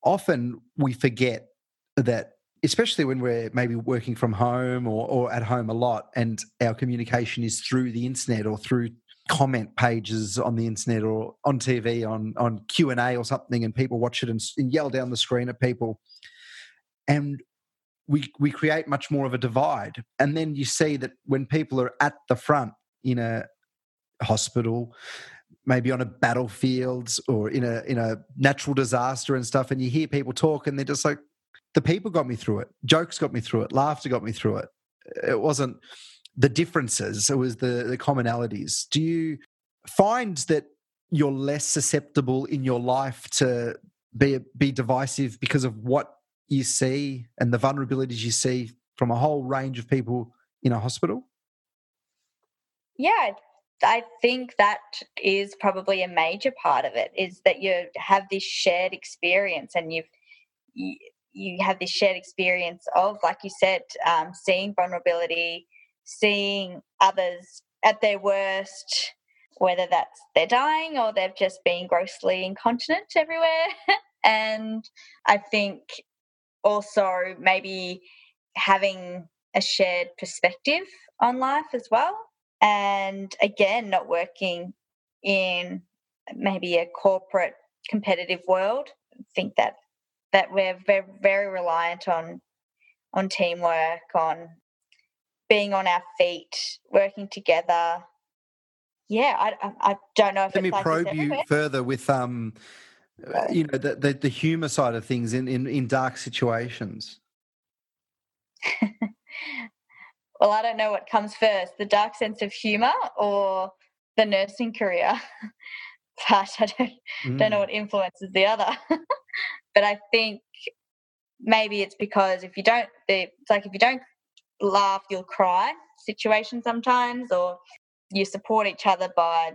often we forget that especially when we're maybe working from home or, or at home a lot and our communication is through the internet or through comment pages on the internet or on TV on on Q and A or something, and people watch it and, and, yell down the screen at people, and we we create much more of a divide. And then you see that when people are at the front in a hospital maybe on a battlefield or in a in a natural disaster and stuff and you hear people talk and they're just like the people got me through it. Jokes got me through it. Laughter got me through it. It wasn't the differences it was the the commonalities. Do you find that you're less susceptible in your life to be be divisive because of what you see and the vulnerabilities you see from a whole range of people in a hospital? Yeah I think that is probably a major part of it is that you have this shared experience and you've you, you have this shared experience of like you said um, seeing vulnerability seeing others at their worst whether that's they're dying or they've just been grossly incontinent everywhere. (laughs) And i think also maybe having a shared perspective on life as well and again not working in maybe a corporate competitive world. I think that that we're very, very reliant on on teamwork on being on our feet working together. Yeah i, I don't know if let me like probe you further with um you know the, the, the humor side of things in in, in dark situations (laughs) well, I don't know what comes first the dark sense of humor or the nursing career. (laughs) but I don't, mm. don't know mm. what influences the other. (laughs) but I think maybe it's because if you don't, it's like if you don't laugh, you'll cry situation sometimes, or you support each other by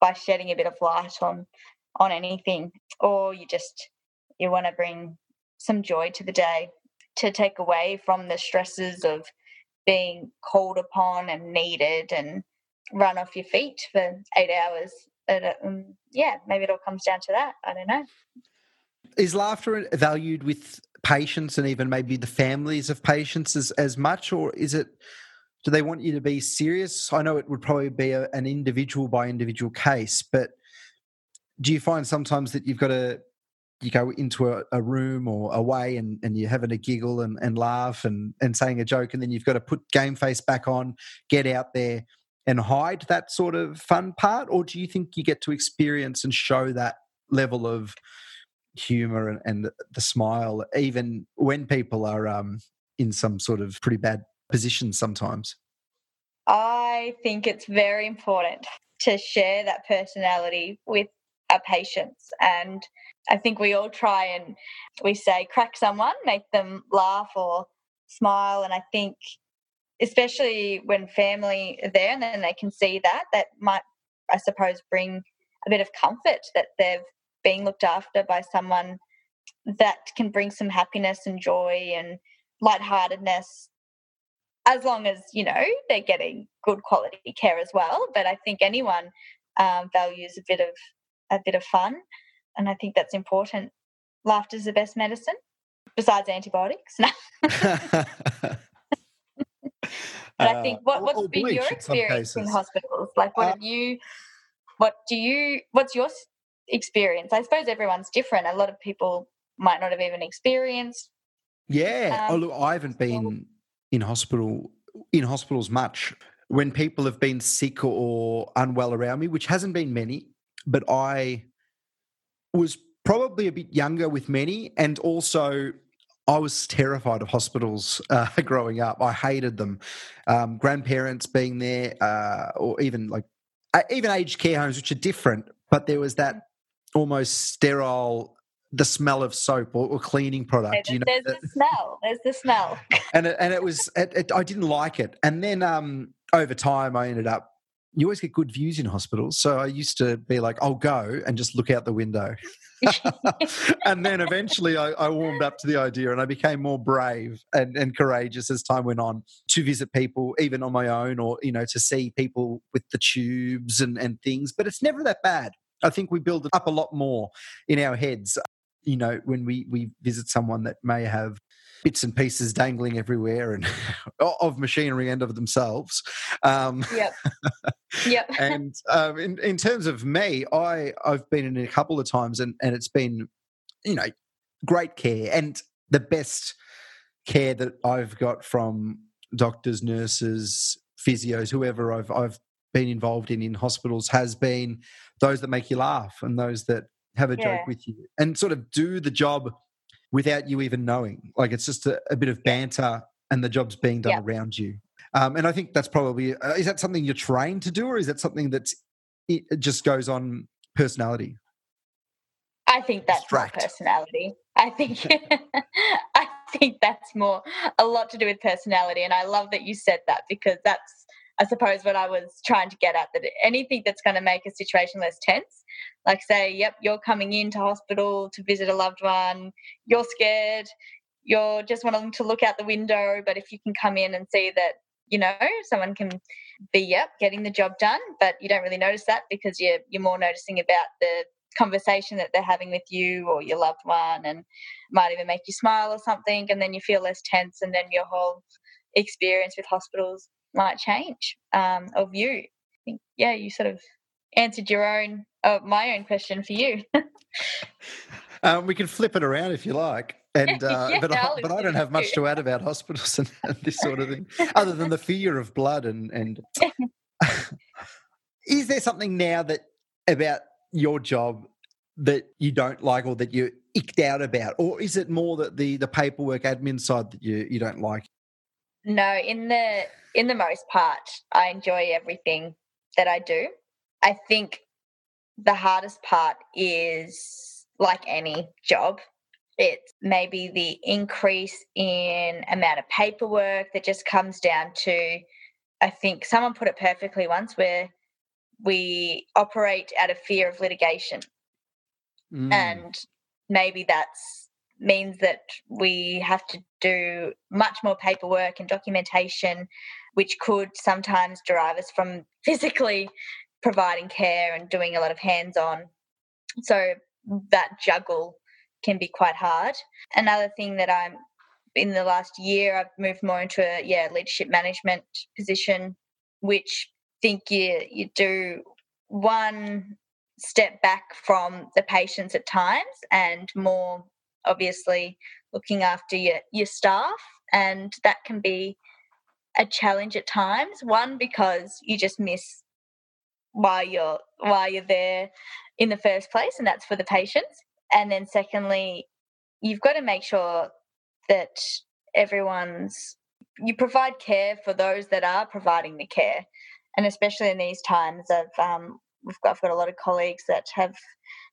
by shedding a bit of light on on anything, or you just you want to bring some joy to the day to take away from the stresses of being called upon and needed and run off your feet for eight hours. Um, yeah, maybe it all comes down to that. I don't know. Is laughter valued with patients and even maybe the families of patients as, as much, or is it? Do they want you to be serious? I know it would probably be a, an individual by individual case, but do you find sometimes that you've got to you go into a, a, room or away and, and you're having a giggle and, and laugh and, and saying a joke and then you've got to put game face back on get out there and hide that sort of fun part or do you think you get to experience and show that level of humor and, and the smile even when people are um, in some sort of pretty bad position sometimes. I think it's very important to share that personality with our patients. And I think we all try and we say crack someone, make them laugh or smile. And I think, especially when family are there and then they can see that, that might, I suppose, bring a bit of comfort that they've been looked after by someone that can bring some happiness and joy and lightheartedness as long as you know they're getting good quality care as well but i think anyone um, values a bit of a bit of fun and i think that's important. Laughter is the best medicine besides antibiotics. (laughs) (laughs) But i think uh, what, what's been your experience in, in hospitals? Like what uh, have you what do you what's your experience? I suppose everyone's different. A lot of people might not have even experienced yeah. Um, oh look i haven't been in hospital in hospitals much. When people have been sick or unwell around me, which hasn't been many, but I was probably a bit younger with many, and also I was terrified of hospitals (laughs) uh, growing up. I hated them. Um, grandparents being there, uh, or even like uh, even aged care homes, which are different, but there was that almost sterile the smell of soap or, or cleaning product. you know, there's the smell. There's the smell. (laughs) and it, and it was it, it, I didn't like it. And then um, over time, I ended up. You always get good views in hospitals, so I used to be like, "I'll go and just look out the window." (laughs) and then eventually, I, I, warmed up to the idea, and I became more brave and, and courageous as time went on to visit people, even on my own, or you know, to see people with the tubes and and things. But it's never that bad. I think we build it up a lot more in our heads you know, when we we visit someone that may have bits and pieces dangling everywhere and (laughs) of machinery and of themselves. Um, yep. Yep. (laughs) and um, in, in terms of me, I, I've been in a couple of times and, and it's been, you know, great care and the best care that I've got from doctors, nurses, physios, whoever I've, I've been involved in in hospitals has been those that make you laugh and those that have a yeah. joke with you and sort of do the job without you even knowing. Like it's just a, a bit of banter and the job's being done around you. Um, and I think that's probably, uh, is that something you're trained to do or is that something that's, it just goes on personality? I think that's Abstract. more personality. I think (laughs) (laughs) I think that's more a lot to do with personality, and I love that you said that because that's I suppose what I was trying to get at that anything that's going to make a situation less tense, like say, yep, you're coming into hospital to visit a loved one, you're scared, you're just wanting to look out the window, but if you can come in and see that, you know, someone can be, yep, getting the job done, but you don't really notice that because you're you're more noticing about the conversation that they're having with you or your loved one and might even make you smile or something and then you feel less tense and then your whole experience with hospitals might change um, of you. I think, yeah, you sort of answered your own, uh, my own question for you. um, we can flip it around if you like. And (laughs) uh, yeah, but, I, but I don't have much to add about hospitals and, (laughs) and this sort of thing, (laughs) other than the fear of blood and and. is there something now that about your job that you don't like or that you're icked out about, or is it more that the the paperwork admin side that you you don't like? No, in the in the most part, I enjoy everything that I do. I think the hardest part is like any job. It's maybe the increase in amount of paperwork that just comes down to I think someone put it perfectly once where we operate out of fear of litigation. Mm. And maybe that's means that we have to do much more paperwork and documentation, which could sometimes derive us from (laughs) physically providing care and doing a lot of hands on. So that juggle can be quite hard. Another thing that I'm in the last year, I've moved more into a yeah leadership management position, which think you you do one step back from the patients at times and more obviously looking after your, your staff and that can be a challenge at times one because you just miss why you're why you're there in the first place and that's for the patients. And then secondly you've got to make sure that everyone's you provide care for those that are providing the care, and especially in these times of um, we've got, I've got a lot of colleagues that have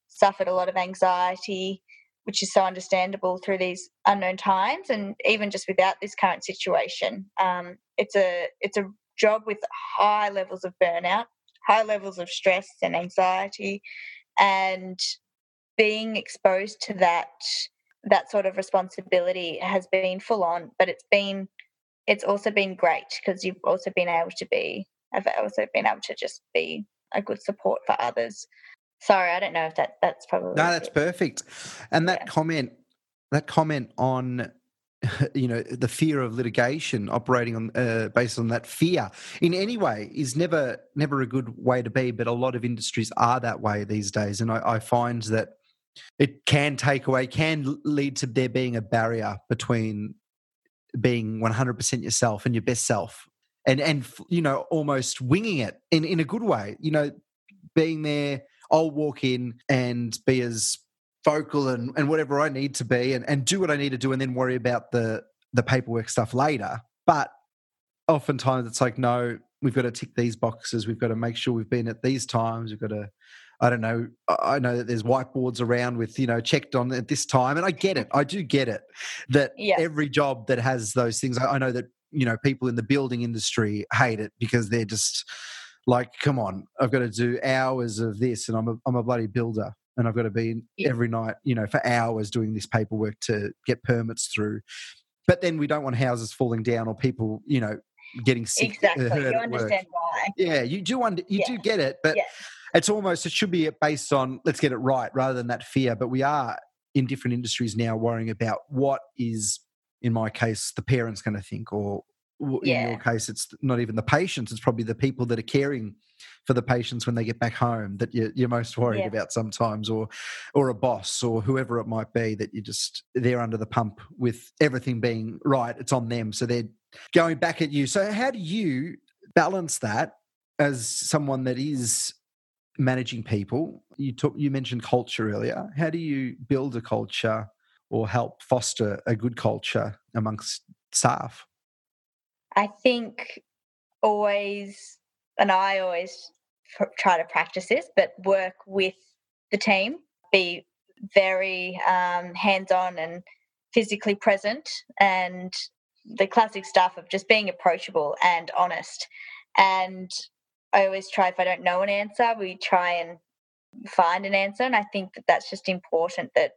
suffered a lot of anxiety, which is so understandable through these unknown times, and even just without this current situation, um, it's a it's a job with high levels of burnout, high levels of stress and anxiety, and being exposed to that that sort of responsibility has been full on, but it's been it's also been great because you've also been able to be I've also been able to just be a good support for others. Sorry, I don't know if that that's probably no, that's perfect. And that yeah. comment, that comment on (laughs) you know the fear of litigation operating on uh, based on that fear in any way is never never a good way to be but a lot of industries are that way these days. And i, I find that it can take away, can lead to there being a barrier between being 100% yourself and your best self and and you know almost winging it in in a good way. You know being there i'll walk in and be as vocal and, and whatever i need to be and, and do what i need to do and then worry about the the paperwork stuff later but oftentimes it's like no we've got to tick these boxes we've got to make sure we've been at these times we've got to I don't know. I know that there's whiteboards around with, you know, checked on at this time. And I get it. I do get it that yeah. every job that has those things, I, know that, you know, people in the building industry hate it because they're just like, come on, I've got to do hours of this and I'm a, I'm a bloody builder and I've got to be yeah. every night, you know, for hours doing this paperwork to get permits through. But then we don't want houses falling down or people, you know, getting sick. Exactly. You understand why. Yeah, you do. Under, you yeah. do get it, but it's almost it should be based on let's get it right rather than that fear. But we are in different industries now worrying about what is, in my case, the parents going to think, or in yeah. your case, it's not even the patients; it's probably the people that are caring for the patients when they get back home that you're, you're most worried yeah. about sometimes, or or a boss or whoever it might be that you just they're under the pump with everything being right. It's on them, so they're going back at you. So how do you balance that as someone that is managing people. You talk, you mentioned culture earlier. How do you build a culture or help foster a good culture amongst staff? I think always, and I always try to practice this, but work with the team, be very um, hands on and physically present, and the classic stuff of just being approachable and honest. And I always try if I don't know an answer, we try and find an answer. And I think that that's just important that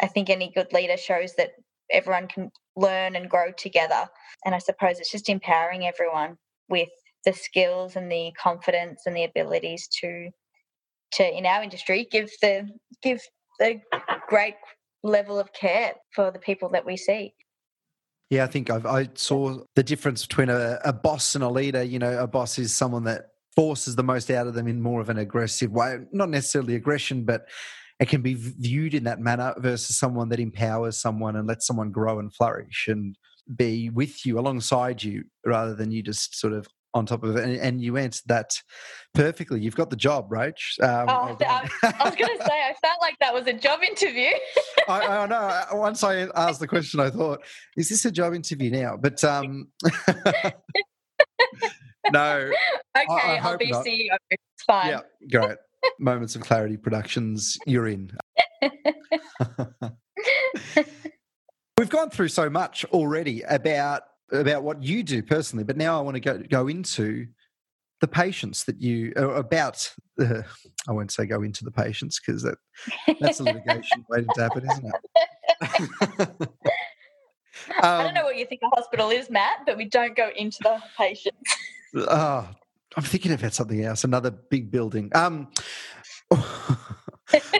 I think any good leader shows that everyone can learn and grow together. And I suppose it's just empowering everyone with the skills and the confidence and the abilities to to in our industry give the give the great level of care for the people that we see. Yeah, I think I've, i saw the difference between a, a, boss and a leader. You know, a boss is someone that forces the most out of them in more of an aggressive way, not necessarily aggression, but it can be viewed in that manner versus someone that empowers someone and lets someone grow and flourish and be with you alongside you rather than you just sort of on top of it. And, and you answered that perfectly. You've got the job, Roach. Um, oh, I, (laughs) I, was going to say, I felt like that was a job interview. I, I know. Once I asked the question, I thought, is this a job interview now? But um, (laughs) no. Okay, I, will be not. CEO. It's fine. Yeah, great. Moments of clarity productions, you're in. (laughs) We've gone through so much already about about what you do personally, but now I want to go go into the patients that you about. Uh, I won't say go into the patients because that that's a litigation waiting to happen, isn't it? um, (laughs) I don't know what you think a hospital is, Matt, but we don't go into the patients. Oh, I'm thinking about something else. Another big building. Um, (laughs)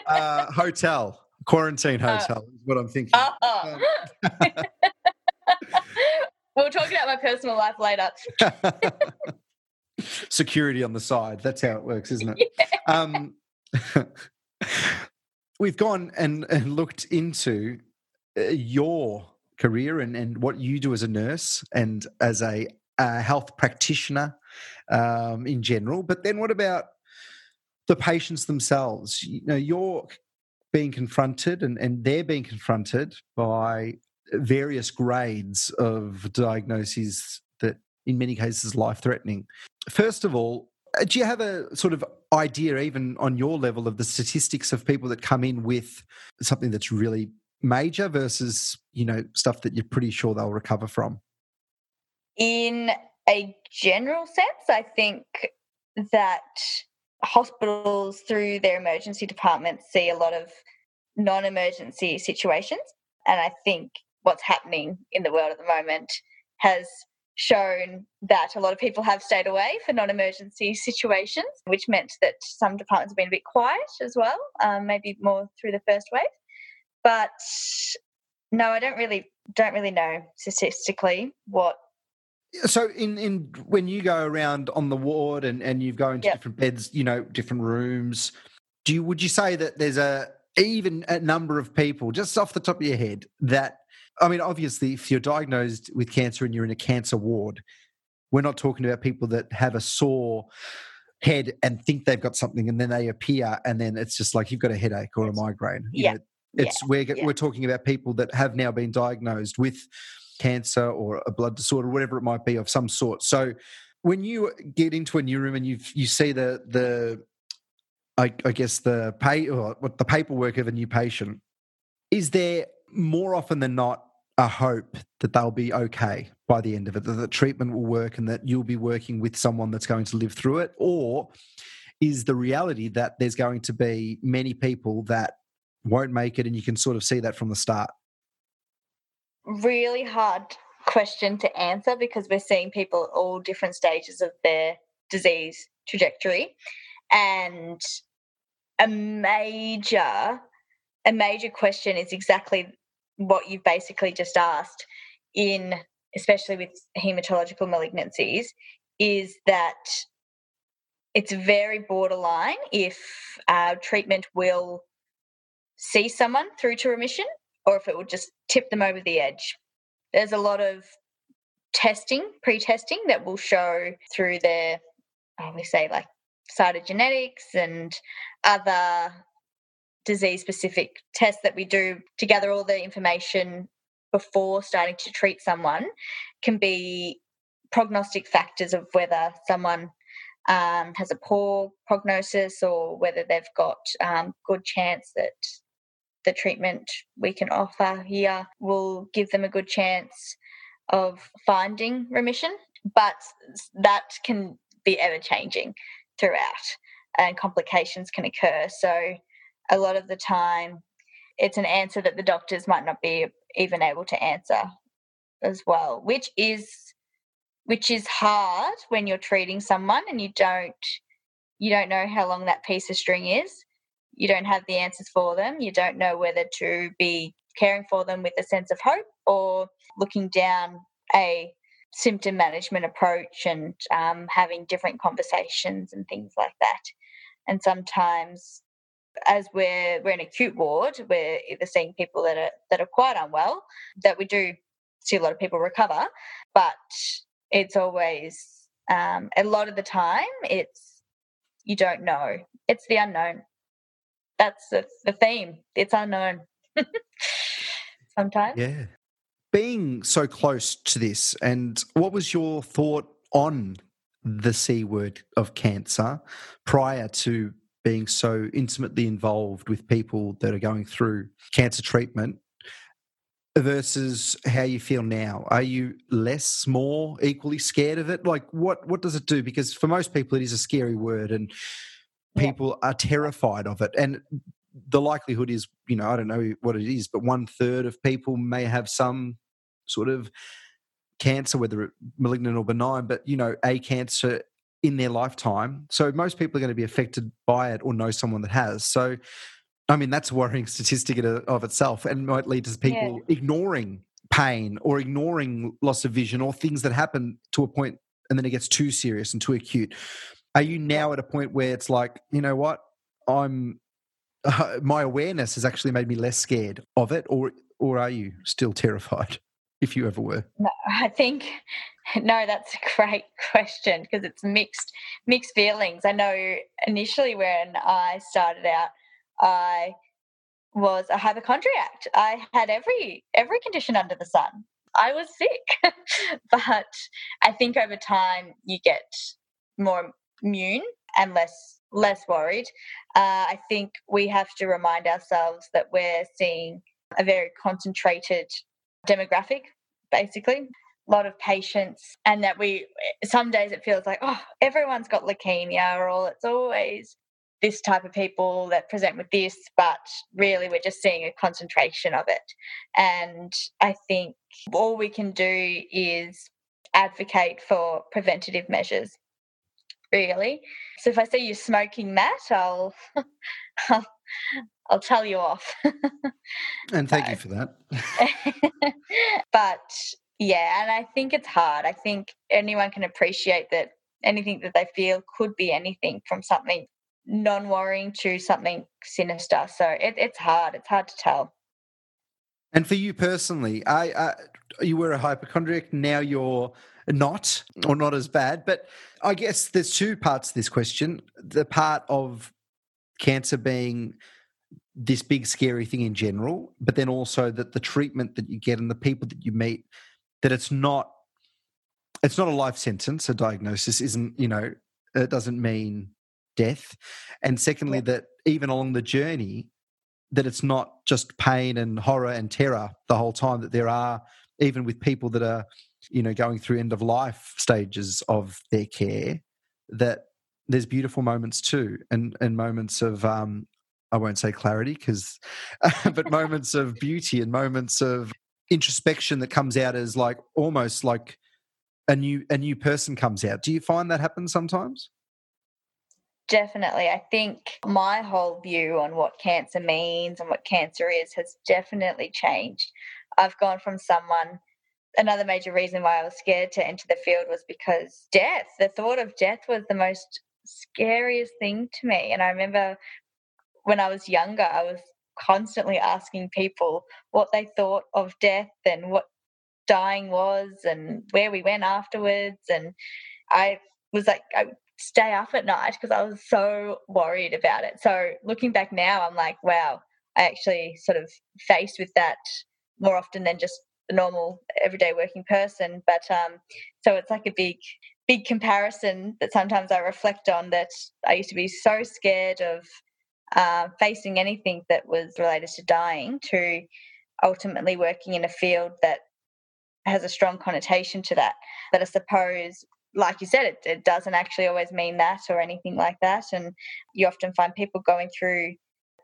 uh, hotel, quarantine uh, hotel uh, is what I'm thinking. Uh, um, (laughs) we'll talk about my personal life later. (laughs) Security on the side. That's how it works, isn't it? (laughs) Yeah. Um, (laughs) we've gone and, and looked into uh, your career and, and what you do as a nurse and as a a health practitioner um, in general. But then what about the patients themselves? You know, you're being confronted and, and they're being confronted by various grades of diagnoses that, in many cases, life threatening. First of all, uh, do you have a sort of idea, even on your level, of the statistics of people that come in with something that's really major versus, you know, stuff that you're pretty sure they'll recover from? In a general sense, I think that hospitals, through their emergency departments, see a lot of non emergency situations. And I think what's happening in the world at the moment has shown that a lot of people have stayed away for non emergency (laughs) situations, which meant that some departments have been a bit quiet as well, um, maybe more through the first wave. But no, I don't really don't really know statistically what so in in when you go around on the ward and and you go into yep. different beds you know different rooms do you would you say that there's a even a number of people just off the top of your head that i mean obviously if you're diagnosed with cancer and you're in a cancer ward we're not talking about people that have a sore head and think they've got something and then they appear and then it's just like you've got a headache or a migraine yeah. Know, it's yeah. we're yeah. we're talking about people that have now been diagnosed with cancer or a blood disorder, whatever it might be of some sort. So when you get into a new room and you you see the the I, I guess the pay or what the paperwork of a new patient, is there more often than not a hope that they'll be okay by the end of it, that the treatment will work and that you'll be working with someone that's going to live through it? Or is the reality that there's going to be many people that won't make it and you can sort of see that from the start? really hard question to answer because we're seeing people at all different stages of their disease trajectory and a major a major question is exactly what you've basically just asked in especially with hematological malignancies is that it's very borderline if uh, treatment will see someone through to remission or if it will just tip them over the edge. There's a lot of testing, pre testing, that will show through their, I we say, like cytogenetics and other disease specific tests that we do to gather all the information before starting to treat someone can be prognostic factors of whether someone um, has a poor prognosis or whether they've got um, good chance that the treatment we can offer here will give them a good chance of finding remission, but that can be ever changing throughout and complications can occur. So, a lot of the time, it's an answer that the doctors might not be even able to answer as well, which is which is hard when you're treating someone and you don't you don't know how long that piece of string is you don't have the answers for them. You don't know whether to be caring for them with a sense of hope or looking down a symptom management approach and um, having different conversations and things like that. And sometimes, as we're we're in acute ward, we're either seeing people that are that are quite unwell. That we do see a lot of people recover, but it's always um, a lot of the time it's you don't know. It's the unknown that's the, the theme. It's unknown (laughs) sometimes. Yeah. Being so close to this, and what was your thought on the C word of cancer prior to being so intimately involved with people that are going through cancer treatment versus how you feel now are you less more equally scared of it like what what does it do because for most people it is a scary word and people yeah. are terrified of it. And the likelihood is, you know, I don't know what it is, but one third of people may have some sort of cancer, whether malignant or benign, but, you know, a cancer in their lifetime. So most people are going to be affected by it or know someone that has. So, I mean, that's a worrying (laughs) statistic of itself and might lead to people yeah. ignoring pain or ignoring loss of vision or things that happen to a point and then it gets too serious and too acute. Are you now at a point where it's like, you know what, I'm uh, (laughs) my awareness has actually made me less scared of it, or or are you still terrified? If you ever were, no, I think no. That's a great (laughs) question because it's mixed mixed feelings. I know initially when I started out, I was a hypochondriac. I had every every condition under the sun. I was sick. (laughs) but I think over time you get more immune and less less worried. Uh, I think we have to remind ourselves that we're seeing a very concentrated demographic, basically. A lot of patients, and that we some days it feels like, oh, everyone's got leukemia, or oh, it's always this type of people that present with this, but really we're just seeing a concentration of it. And I think all we can do is advocate for preventative measures, really. So if I see you smoking that, I'll, (laughs) I'll, I'll tell you off. and thank you for that. (laughs) but yeah, and I think it's hard. I think anyone can appreciate that anything that they feel could be anything from something non worrying to something sinister. So it, it's hard. It's hard to tell. And for you personally, I uh, you were a hypochondriac. Now you're not, or not as bad. But I guess there's two parts to this question. The part of cancer being this big scary thing in general, but then also that the treatment that you get and the people that you meet, that it's not it's not a life sentence. A diagnosis isn't, you know, it doesn't mean death and secondly yeah. that even along the journey that it's not just pain and horror and terror the whole time that there are even with people that are you know going through end of life stages of their care that there's beautiful moments too and and moments of um i won't say clarity because (laughs) but (laughs) moments of beauty and moments of introspection that comes out as like almost like a new a new person comes out do you find that happens sometimes Definitely. I think my whole view on what cancer means and what cancer is has definitely changed. I've gone from someone, another major reason why I was scared to enter the field was because death, the thought of death was the most scariest thing to me. And I remember when I was younger, I was constantly asking people what they thought of death and what dying was and where we went afterwards. And I was like, I stay up at night because I was so worried about it. So looking back now, I'm like, wow, I actually sort of faced with that more often than just the normal everyday working person. But um, so it's like a big, big comparison that sometimes I reflect on that I used to be so scared of uh, facing anything that was related to dying to ultimately working in a field that has a strong connotation to that. But I suppose like you said, it, it doesn't actually always mean that or anything like that. And you often find people going through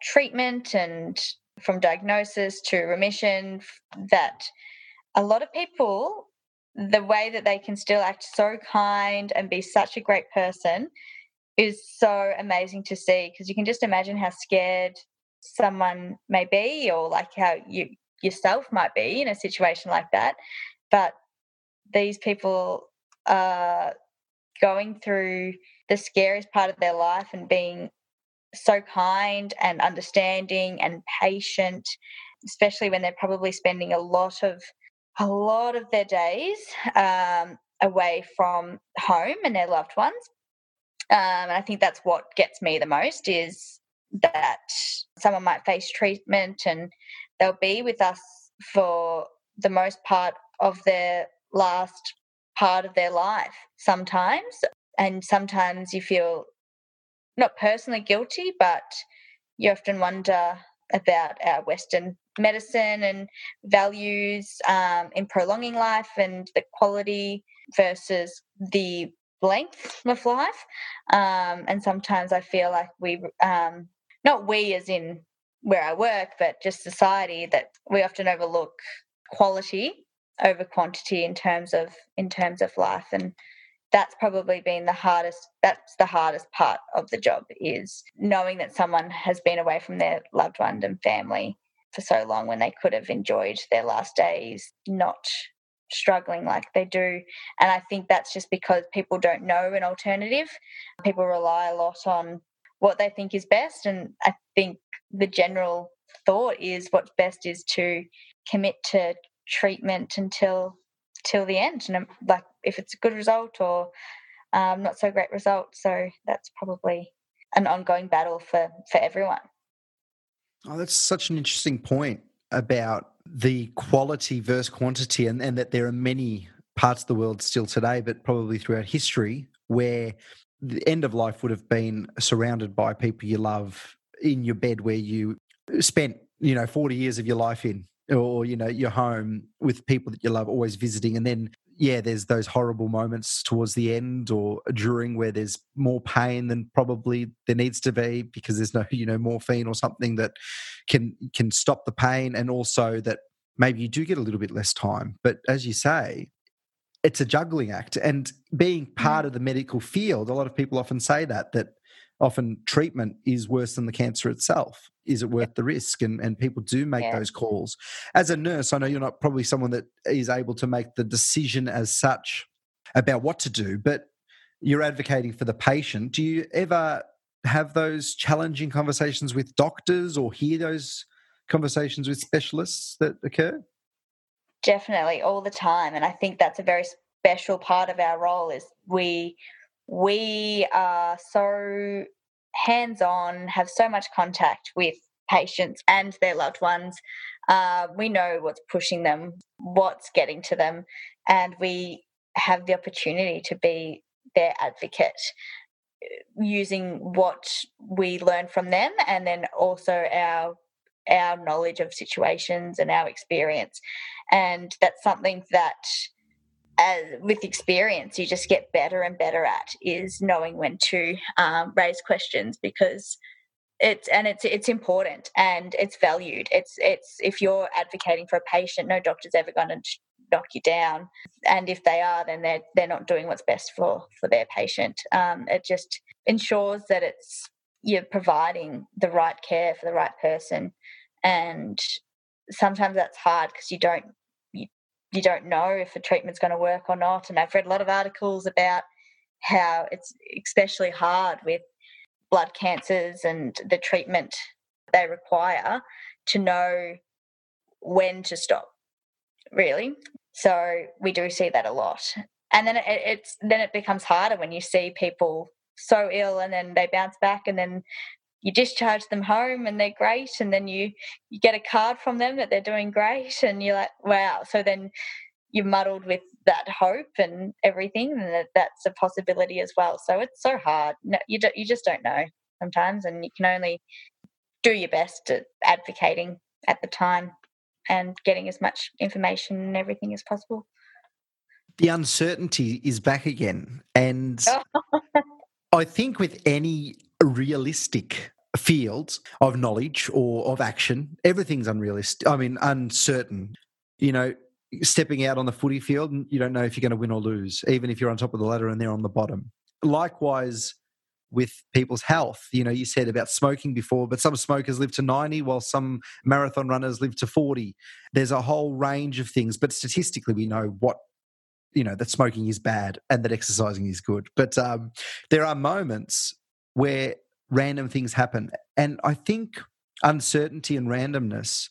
treatment and from diagnosis to remission that a lot of people, the way that they can still act so kind and be such a great person is so amazing to see because you can just imagine how scared someone may be or like how you yourself might be in a situation like that. But these people uh, going through the scariest part of their life and being so kind and understanding and patient, especially when they're probably spending a lot of a lot of their days um, away from home and their loved ones. Um, and I think that's what gets me the most is that someone might face treatment and they'll be with us for the most part of their last part of their life sometimes. And sometimes you feel not personally guilty, but you often wonder about our Western medicine and values um, in prolonging life and the quality versus the length of life. Um, and sometimes I feel like we, um, not we as in where I work, but just society, that we often overlook quality over quantity in terms of in terms of life and that's probably been the hardest that's the hardest part of the job is knowing that someone has been away from their loved one and family for so long when they could have enjoyed their last days not struggling like they do and i think that's just because people don't know an alternative. People rely a lot on what they think is best and i think the general thought is what's best is to commit to treatment until till the end and like if it's a good result or um, not so great result so that's probably an ongoing battle for for everyone Oh, that's such an interesting point about the quality versus quantity, and, and that there are many parts of the world still today, but probably throughout history, where the end of life would have been surrounded by people you love in your bed where you spent, you know, 40 years of your life in, or, you know, your home with people that you love, always visiting. And then yeah, there's those horrible moments towards the end or during where there's more pain than probably there needs to be because there's no, (laughs) you know, morphine or something that can can stop the pain, and also that maybe you do get a little bit less time. But as you say, it's a juggling act, and being part mm. of the medical field, a lot of people often say that that often treatment is worse than the cancer itself. Is it worth the risk? And and people do make yeah. those calls. As a nurse, I know you're not probably someone that is able to make the decision as such about what to do, but you're advocating for the patient. Do you ever have those challenging conversations with doctors or hear those conversations with specialists that occur? Definitely, all the time. And I think that's a very special part of our role is we we are so hands on, have so much contact with patients and their loved ones. Uh, we know what's pushing them, what's getting to them, and we have the opportunity to be their advocate using what we learn from them and then also our our knowledge of situations and our experience and that's something that as, with experience you just get better and better at is knowing when to um, raise questions because it's and it's it's important and it's valued. It's it's if you're advocating for a patient no doctor's ever going to knock you down. And if they are then they're they're not doing what's best for for their patient. Um, it just ensures that it's you're providing the right care for the right person. And sometimes that's hard because you don't you don't know if a treatment's going to work or not. And I've read a lot of articles about how it's especially hard with blood cancers and the treatment they require to know when to stop, really. So we do see that a lot. And then it, it's then it becomes harder when you see people so ill and then they bounce back and then you discharge them home and they're great and then you you get a card from them that they're doing great and you're like wow. So then you're muddled with that hope and everything and that that's a possibility as well. So it's so hard. No, you, do, you just don't know sometimes and you can only do your best at advocating at the time and getting as much information and everything as possible. The uncertainty is back again and (laughs) i think with any realistic field of knowledge or of action, everything's unrealistic. I mean, uncertain. You know, stepping out on the footy field, you don't know if you're going to win or lose, even if you're on top of the ladder and they're on the bottom. Likewise, with people's health. You know, you said about smoking before, but some smokers live to 90 while some marathon runners live to 40. There's a whole range of things, but statistically, we know what. You know that smoking is bad and that exercising is good, but um, there are moments where random things happen. And I think uncertainty and randomness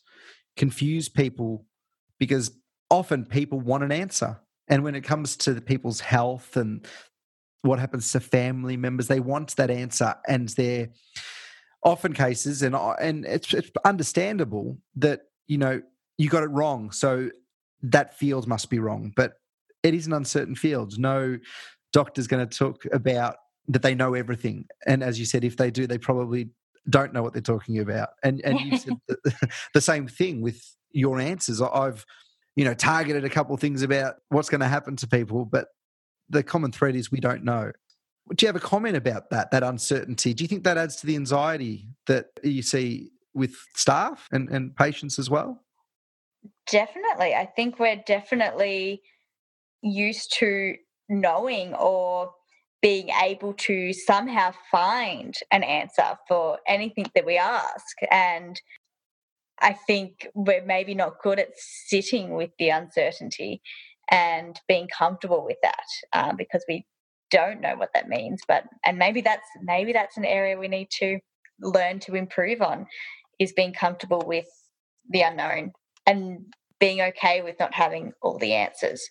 confuse people because often people want an answer. And when it comes to the people's health and what happens to family members, they want that answer. And they're often cases, and, and it's, it's understandable that, you know, you got it wrong. So that field must be wrong. But it is an uncertain field. No doctor's going to talk about that they know everything. And as you said, if they do, they probably don't know what they're talking about. And and you said (laughs) the, the, same thing with your answers. I've you know targeted a couple of things about what's going to happen to people, but the common thread is we don't know. Do you have a comment about that? That uncertainty? Do you think that adds to the anxiety that you see with staff and, and patients as well? Definitely. I think we're definitely used to knowing or being able to somehow find an answer for anything that we ask. And I think we're maybe not good at sitting with the uncertainty and being comfortable with that um, because we don't know what that means. But and maybe that's maybe that's an area we need to learn to improve on is being comfortable with the unknown and being okay with not having all the answers.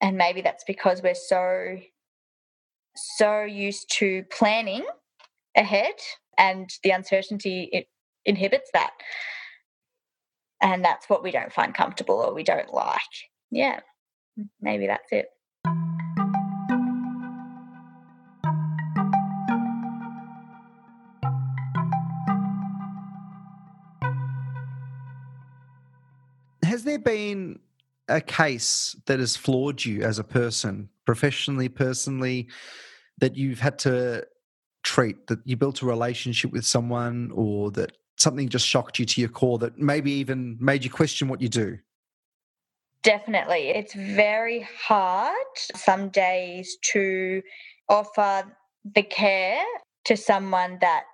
And maybe that's because we're so so used to planning ahead and the uncertainty it inhibits that. And that's what we don't find comfortable or we don't like. Yeah, maybe that's it. Has there been a case that has floored you as a person, professionally, personally, that you've had to treat, that you built a relationship with someone, or that something just shocked you to your core that maybe even made you question what you do? Definitely. It's very hard some days to offer the care to someone that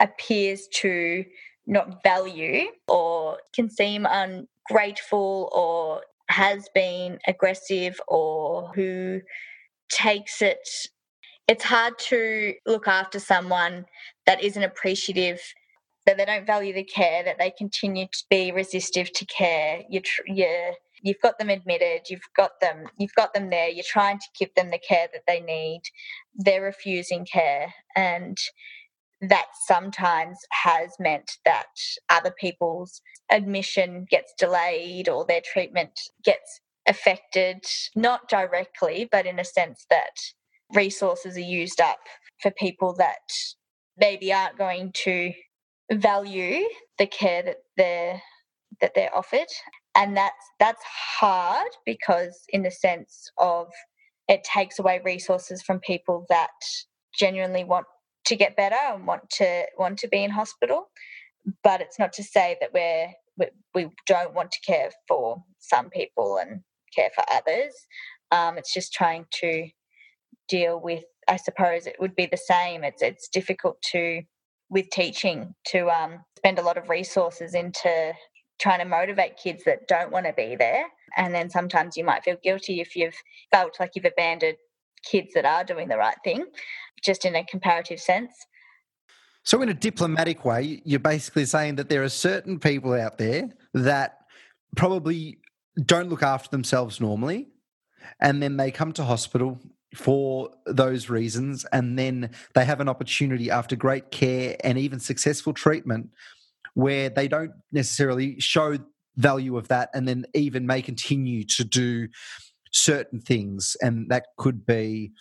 appears to not value or can seem ungrateful or has been aggressive or who takes it. It's hard to look after someone that isn't appreciative that they don't value the care, that they continue to be resistive to care. You, you, you've got them admitted, you've got them, you've got them there. You're trying to give them the care that they need. They're refusing care, and that sometimes has meant that other people's admission gets delayed or their treatment gets affected, not directly, but in a sense that resources are used up for people that maybe aren't going to value the care that they're that they're offered. And that's that's hard because in the sense of it takes away resources from people that genuinely want to get better and want to want to be in hospital. But it's not to say that we're we, we don't want to care for some people and care for others. Um, it's just trying to deal with i suppose it would be the same. It's it's difficult to with teaching to um, spend a lot of resources into trying to motivate kids that don't want to be there. And then sometimes you might feel guilty if you've felt like you've abandoned kids that are doing the right thing, just in a comparative sense. So, in a diplomatic way, you're basically saying that there are certain people out there that probably don't look after themselves normally, and then they come to hospital for those reasons. And then they have an opportunity after great care and even successful treatment where they don't necessarily show value of that and then even may continue to do certain things. And that could be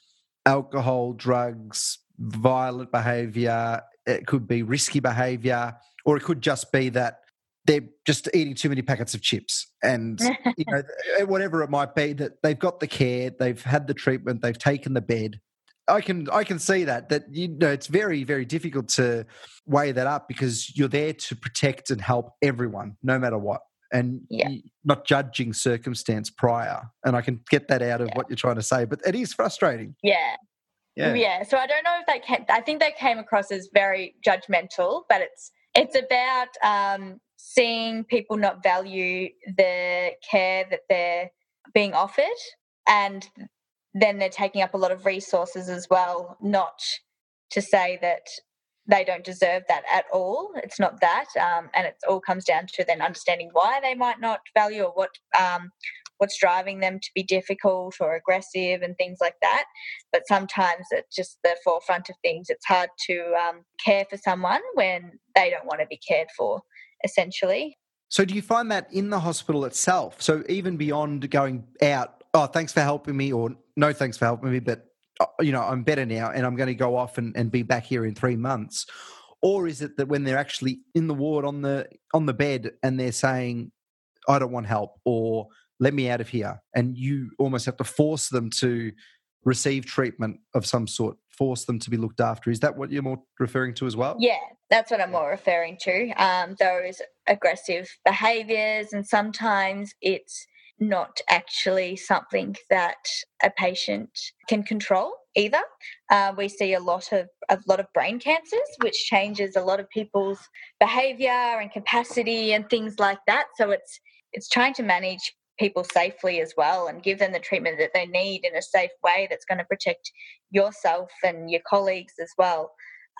alcohol, drugs, violent behavior, it could be risky behavior, or it could just be that they're just eating too many packets of chips and you know (laughs) eh, whatever it might be that they've got the care they've had the treatment they've taken the bed i can i can see that that you know it's very very difficult to weigh that up because you're there to protect and help everyone no matter what and yeah. not judging circumstance prior and i can get that out of yeah. what you're trying to say but it is frustrating yeah yeah. yeah so i don't know if they came i think they came across as very judgmental but it's it's about um, seeing people not value the care that they're being offered and then they're taking up a lot of resources as well not to say that they don't deserve that at all it's not that um, and it all comes down to then understanding why they might not value or what um, what's driving them to be difficult or aggressive and things like that but sometimes it's just the forefront of things it's hard to um, care for someone when they don't want to be cared for essentially. So, do you find that in the hospital itself? So, even beyond going out, oh, thanks for helping me, or no, thanks for helping me, but you know, I'm better now and I'm going to go off and, and be back here in three months. Or is it that when they're actually in the ward on the on the bed and they're saying, I don't want help or let me out of here, and you almost have to force them to receive treatment of some sort, force them to be looked after. Is that what you're more referring to as well? Yeah, that's what I'm more referring to. Um, those aggressive behaviors, and sometimes it's not actually something that a patient can control either. Uh, we see a lot of a lot of brain cancers, which changes a lot of people's behavior and capacity and things like that. So it's it's trying to manage people safely as well and give them the treatment that they need in a safe way that's going to protect yourself and your colleagues as well,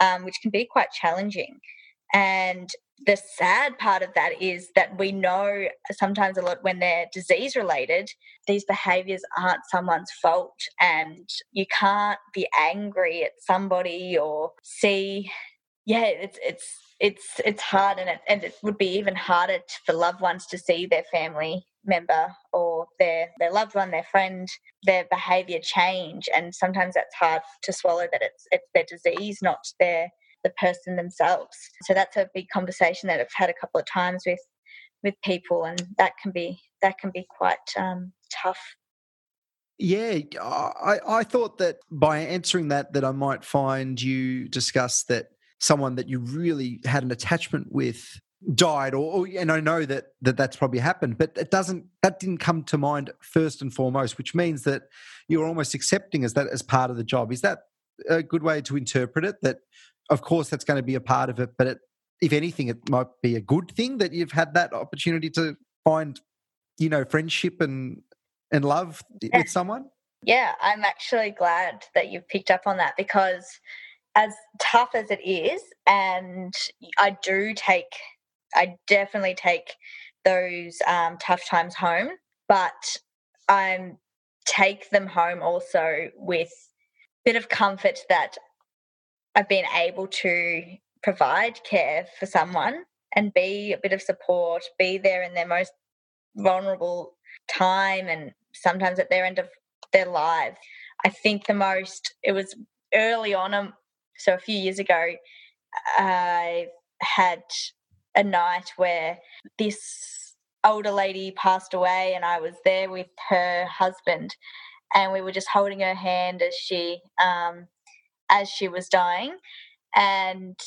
um, which can be quite challenging. And the sad part of that is that we know sometimes a lot when they're disease related, these behaviors aren't someone's fault. And you can't be angry at somebody or see, yeah, it's, it's, it's it's hard and it, and it would be even harder for loved ones to see their family member or their their loved one their friend their behavior change and sometimes that's hard to swallow that it's it's their disease not their the person themselves. So that's a big conversation that i've had a couple of times with with people and that can be that can be quite um, tough. Yeah, I, I thought that by answering that, that I might find you discuss that someone that you really had an attachment with died or, or, and i know that, that that's probably happened but it doesn't that didn't come to mind first and foremost which means that you're almost accepting as that as part of the job. Is that a good way to interpret it that of course that's going to be a part of it but it, if anything it might be a good thing that you've had that opportunity to find you know friendship and and love with someone. Yeah i'm actually glad that you've picked up on that because as tough as it is, and I do take, I definitely take those um, tough times home, but I take them home also with a bit of comfort that I've been able to provide care for someone and be a bit of support, be there in their most vulnerable time and sometimes at their end of their lives. I think the most, it was early on um, so a few years ago, I had a night where this older lady passed away, and I was there with her husband, and we were just holding her hand as she um, as she was dying, and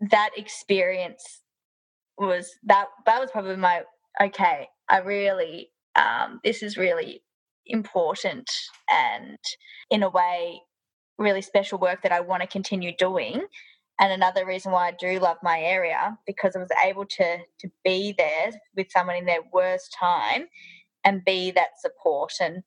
that experience was that that was probably my okay. I really um, this is really important, and in a way, really special work that I want to continue doing. And another reason why I do love my area because I was able to to be there with someone in their worst time and be that support. And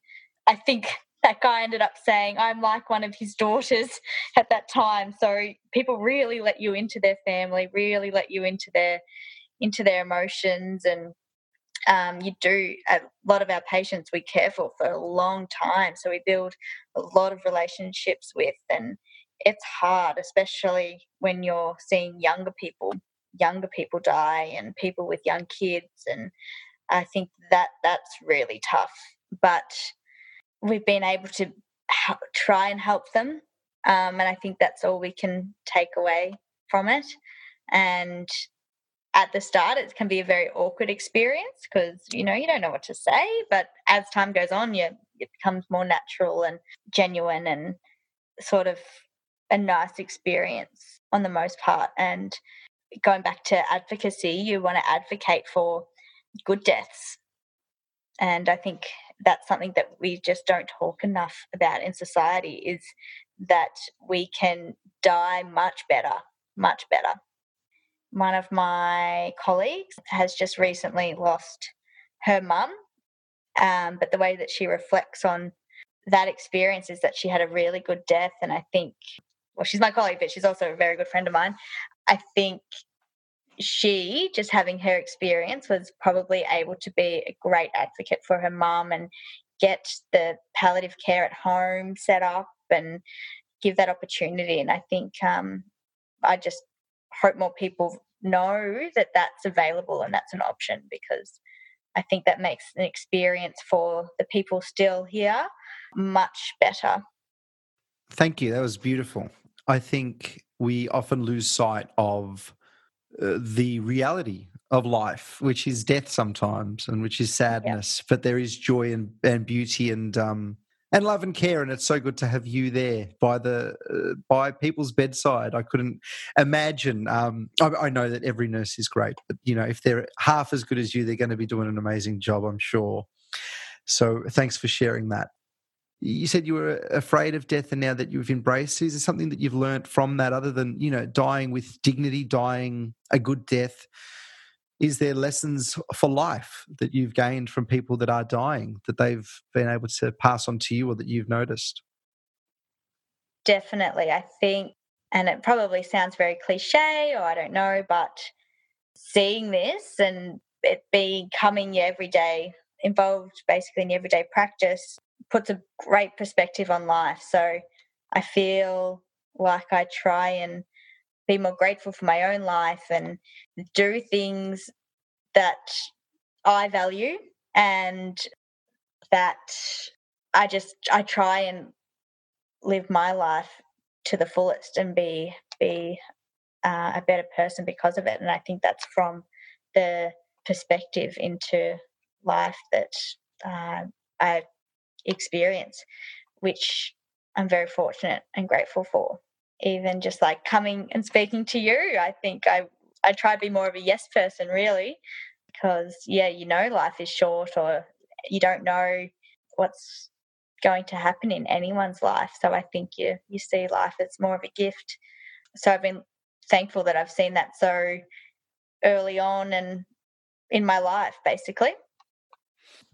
I think that guy ended up saying I'm like one of his daughters (laughs) at that time. So people really let you into their family, really let you into their into their emotions. And um, you do a lot of our patients we care for for a long time. So we build a lot of relationships with and it's hard especially when you're seeing younger people younger people die and people with young kids. And i think that that's really tough. But we've been able to try and help them um, and i think that's all we can take away from it. And at the start it can be a very awkward experience because you know you don't know what to say but as time goes on you it becomes more natural and genuine and sort of a nice experience on the most part. And going back to advocacy you want to advocate for good deaths. And i think that's something that we just don't talk enough about in society is that we can die much better much better one of my colleagues has just recently lost her mum, um, but the way that she reflects on that experience is that she had a really good death. And I think, well, she's my colleague, but she's also a very good friend of mine. I think she, just having her experience, was probably able to be a great advocate for her mum and get the palliative care at home set up and give that opportunity. And I think um, I just hope more people know that that's available and that's an option because I think that makes an experience for the people still here much better. Thank you. That was beautiful. I think we often lose sight of the reality of life, which is death sometimes, and which is sadness. But there is joy and, and beauty and um, and love and care and it's so good to have you there by the uh, by people's bedside. I couldn't imagine um, I, I, know that every nurse is great but you know if they're half as good as you they're going to be doing an amazing job i'm sure. So thanks for sharing that you said you were afraid of death and now that you've embraced is there something that you've learned from that other than you know dying with dignity dying a good death is there lessons for life that you've gained from people that are dying that they've been able to pass on to you or that you've noticed? Definitely. I think, and it probably sounds very cliche or I don't know, but seeing this and it becoming your everyday, involved basically in everyday practice puts a great perspective on life. So I feel like I try and be more grateful for my own life and do things that I value and that I just I try and live my life to the fullest and be be uh, a better person because of it. And I think that's from the perspective into life that uh, I experience, which I'm very fortunate and grateful for. Even just like coming and speaking to you, I think I I try to be more of a yes person, really, because yeah, you know, life is short, or you don't know what's going to happen in anyone's life. So I think you you see life as more of a gift. So I've been thankful that I've seen that so early on and in my life, basically.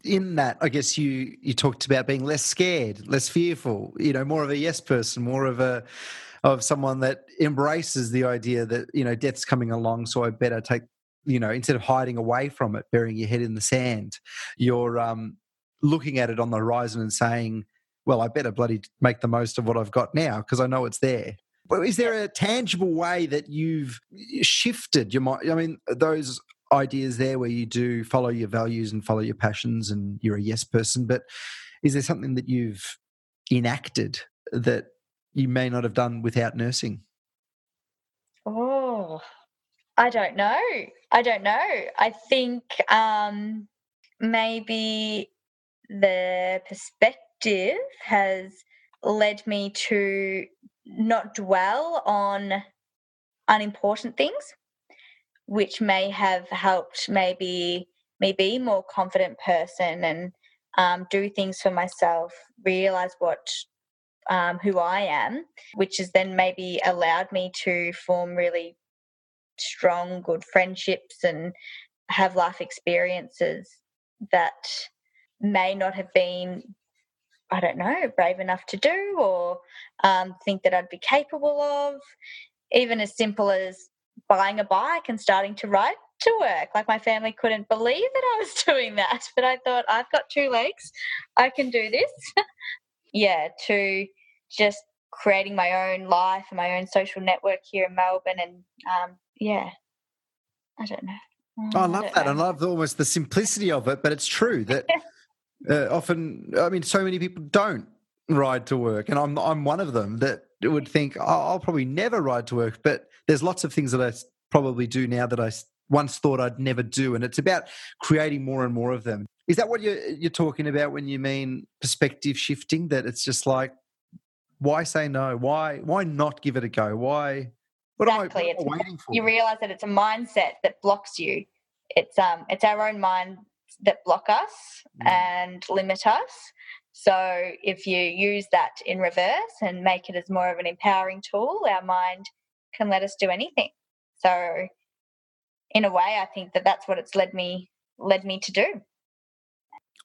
In that, I guess you you talked about being less scared, less fearful. You know, more of a yes person, more of a of someone that embraces the idea that you know death's coming along, so I better take you know instead of hiding away from it, burying your head in the sand. You're um, looking at it on the horizon and saying, "Well, I better bloody make the most of what I've got now because I know it's there." But is there a tangible way that you've shifted your mind? I mean, those ideas there where you do follow your values and follow your passions and you're a yes person, but is there something that you've enacted that you may not have done without nursing? Oh, I don't know. I don't know. I think um, maybe the perspective has led me to not dwell on unimportant things, which may have helped maybe me be more confident person and um, do things for myself, realize what um, who I am, which has then maybe allowed me to form really strong, good friendships and have life experiences that may not have been, I don't know, brave enough to do or um, think that I'd be capable of. Even as simple as buying a bike and starting to ride to work. Like my family couldn't believe that I was (laughs) doing that, but I thought I've got two legs, I can do this. (laughs) yeah, to just creating my own life and my own social network here in Melbourne, and um, yeah, I don't know. Oh, I love I that. Know. I love almost the simplicity of it, but it's true that (laughs) uh, often, I mean, so many people don't ride to work, and I'm I'm one of them that would think oh, I'll probably never ride to work. But there's lots of things that I probably do now that I once thought I'd never do, and it's about creating more and more of them. Is that what you're you're talking about when you mean perspective shifting? That it's just like, why say no? Why why not give it a go? Why? What exactly. am I, what am I waiting for? You realize that it's a mindset that blocks you. It's um it's our own mind that block us mm. and limit us. So if you use that in reverse and make it as more of an empowering tool, our mind can let us do anything. So in a way, I think that that's what it's led me led me to do.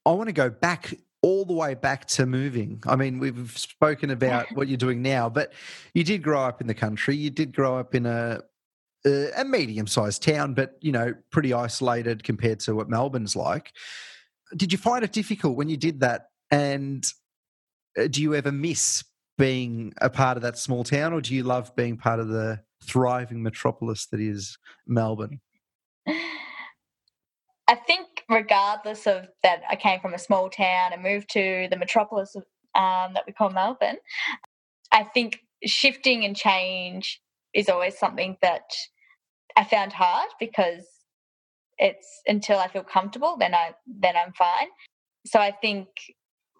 I want to go back all the way back to moving. I mean, we've spoken about (laughs) what you're doing now, but you did grow up in the country. You did grow up in a a medium-sized town, but you know, pretty isolated compared to what Melbourne's like. Did you find it difficult when you did that? And uh, do you ever miss being a part of that small town, or do you love being part of the thriving metropolis that is Melbourne? I think, regardless of that, I came from a small town and moved to the metropolis um, that we call Melbourne. I think shifting and change is always something that I found hard because it's until I feel comfortable, then I then I'm fine. So I think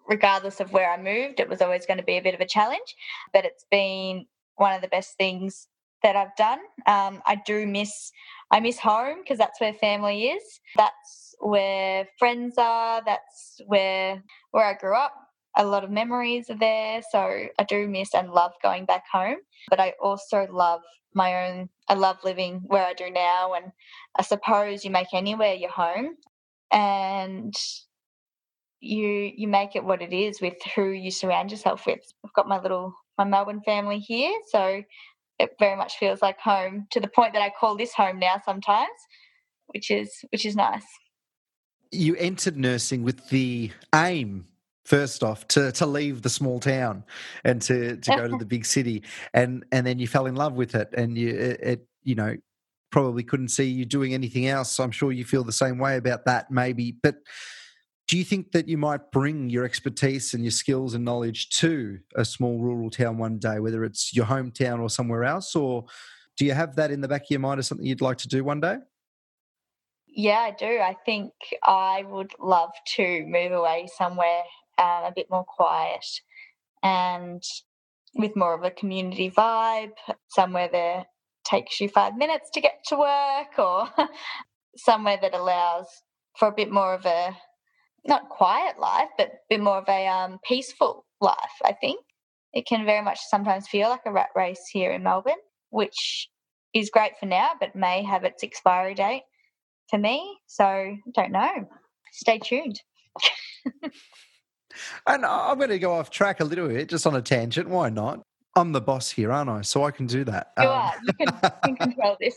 regardless of where I moved, it was always going to be a bit of a challenge, but it's been one of the best things that I've done. Um, I do miss I miss home because that's where family is. That's where friends are. That's where where I grew up. A lot of memories are there, so I do miss and love going back home. But I also love my own. I love living where I do now, and I suppose you make anywhere your home, and you you make it what it is with who you surround yourself with. I've got my little my Melbourne family here, so it very much feels like home to the point that I call this home now sometimes, which is which is nice. You entered nursing with the aim first off to to leave the small town and to to go to the (laughs) big city and and then you fell in love with it and you it, it you know probably couldn't see you doing anything else so i'm sure you feel the same way about that maybe but do you think that you might bring your expertise and your skills and knowledge to a small rural town one day whether it's your hometown or somewhere else or do you have that in the back of your mind as something you'd like to do one day yeah, I do. I think I would love to move away somewhere um, a bit more quiet and with more of a community vibe, somewhere that takes you five minutes to get to work or (laughs) somewhere that allows for a bit more of a not quiet life, but a bit more of a um, peaceful life, I think. It can very much sometimes feel like a rat race here in Melbourne, which is great for now, but may have its expiry date for me. So don't know. Stay tuned. and I'm going to go off track a little bit, just on a tangent. Why not? I'm the boss here, aren't I? So I can do that. You um, are. You can, you can (laughs) control this.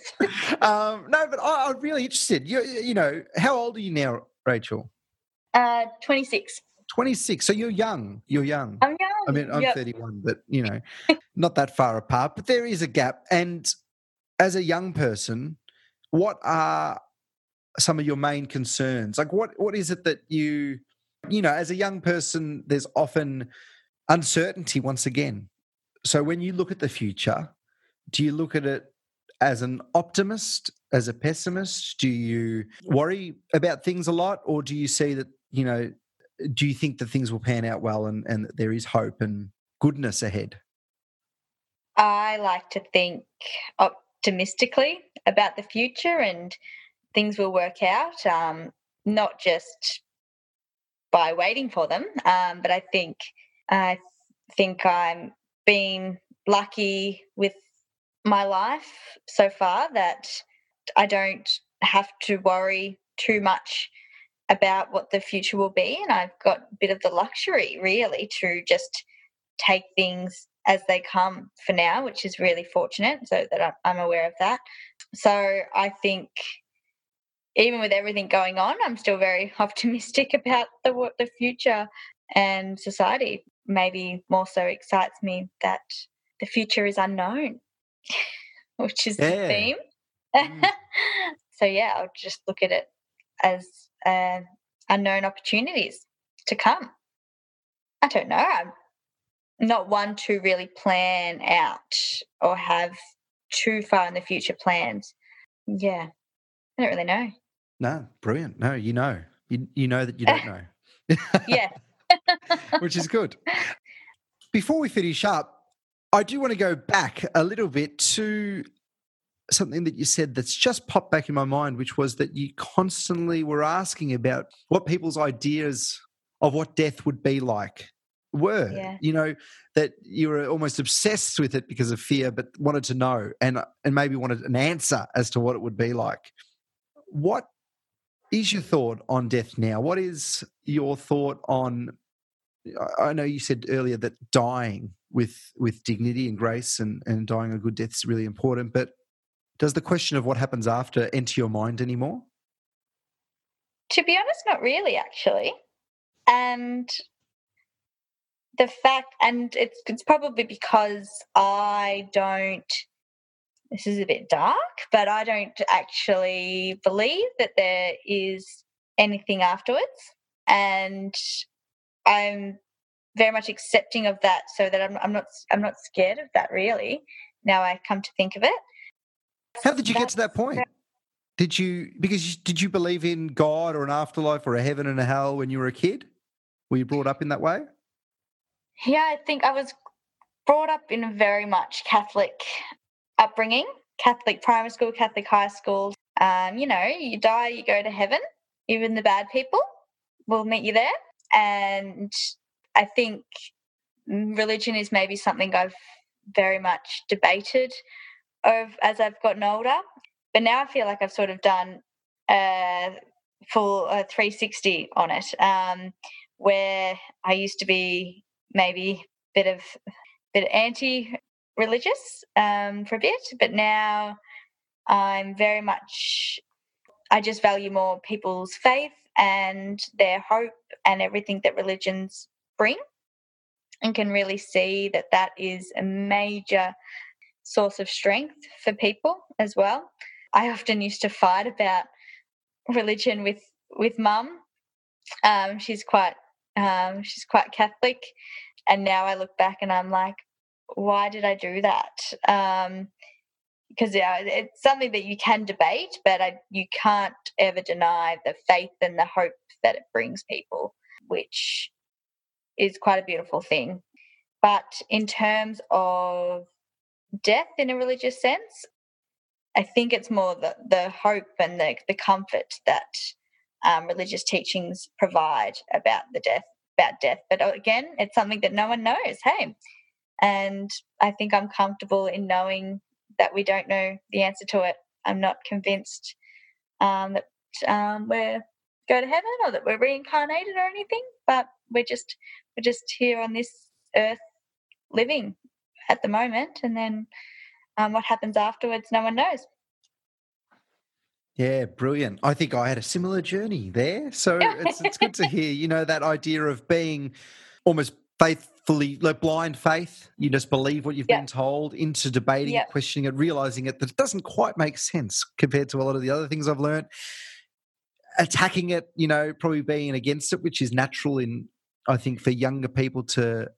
um, no, but I, am really interested. You, you know, how old are you now, Rachel? Uh, 26. 26. So you're young. You're young. I'm young. I mean, I'm yep. 31, but you know, not that far apart. But there is a gap. And as a young person, what are some of your main concerns? Like, what what is it that you, you know, as a young person, there's often uncertainty once again. So when you look at the future, do you look at it as an optimist, as a pessimist? Do you worry about things a lot, or do you see that you know? Do you think that things will pan out well and and that there is hope and goodness ahead? I like to think optimistically about the future and things will work out, um, not just by waiting for them, um, but I think I think I'm being lucky with my life so far that I don't have to worry too much about what the future will be, and I've got a bit of the luxury really to just take things as they come for now, which is really fortunate. So that I'm aware of that. So I think even with everything going on, I'm still very (laughs) optimistic about the what the future and society. Maybe more so excites me that the future is unknown, (laughs) which is yeah. the theme. Mm. (laughs) so yeah, I'll just look at it as uh, unknown opportunities to come. I don't know. I'm not one to really plan out or have too far in the future plans. Yeah, I don't really know. No, brilliant. No, you know, you you know that you don't know. (laughs) yeah, (laughs) which is good. Before we finish up, I do want to go back a little bit to something that you said that's just popped back in my mind, which was that you constantly were asking about what people's ideas of what death would be like were. Yeah. You know that you were almost obsessed with it because of fear, but wanted to know and and maybe wanted an answer as to what it would be like. What is your thought on death now? What is your thought on? I know you said earlier that dying with with dignity and grace and, and dying a good death is really important, but does the question of what happens after enter your mind anymore? To be honest, not really, actually. And the fact, and it's it's probably because I don't this is a bit dark, but I don't actually believe that there is anything afterwards. And I'm very much accepting of that so that I'm, I'm not I'm not scared of that really now I come to think of it. How did you get to that point? Did you because did you believe in God or an afterlife or a heaven and a hell when you were a kid? Were you brought up in that way? Yeah, I think I was brought up in a very much Catholic upbringing Catholic primary school, Catholic high school. Um, you know, you die, you go to heaven. Even the bad people will meet you there. And I think religion is maybe something I've very much debated as I've gotten older. But now I feel like I've sort of done a full uh, 360 on it, um, where I used to be maybe a bit of bit anti religious um, for a bit, but now I'm very much, I just value more people's faith and their hope and everything that religions bring and can really see that that is a major source of strength for people as well. I often used to fight about religion with with mum. Um, she's quite um, she's quite Catholic, and now I look back and I'm like, why did I do that? Um, because yeah, it's something that you can debate, but I, you can't ever deny the faith and the hope that it brings people, which is quite a beautiful thing. But in terms of death in a religious sense, I think it's more the, the hope and the, the comfort that um, religious teachings provide about the death, about death. But uh, again, it's something that no one knows. Hey, and I think I'm comfortable in knowing that we don't know the answer to it. I'm not convinced um, that um, we're go to heaven or that we're reincarnated or anything, but we're just we're just here on this earth living at the moment, and then um, what happens afterwards, no one knows. Yeah, brilliant. I think I had a similar journey there. So (laughs) it's, it's good to hear, you know, that idea of being almost faithfully, like blind faith. You just believe what you've been told into debating it, questioning it, realizing it that it doesn't quite make sense compared to a lot of the other things I've learned. Attacking it, you know, probably being against it, which is natural in, I think, for younger people to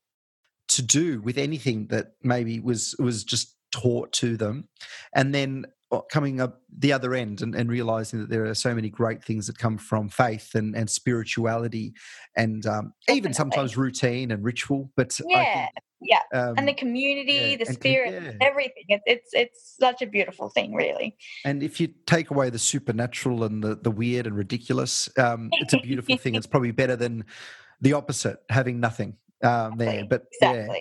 to do with anything that maybe was was just taught to them, and then uh, coming up the other end and, and, realizing that there are so many great things that come from faith and, and spirituality and um, even sometimes routine and ritual but yeah think, yeah. Um, and the community yeah, the spirit yeah. everything. It, it's it's such a beautiful thing really. And if you take away the supernatural and the, the weird and ridiculous um, it's a beautiful thing. (laughs) It's probably better than the opposite having nothing um, there but exactly. yeah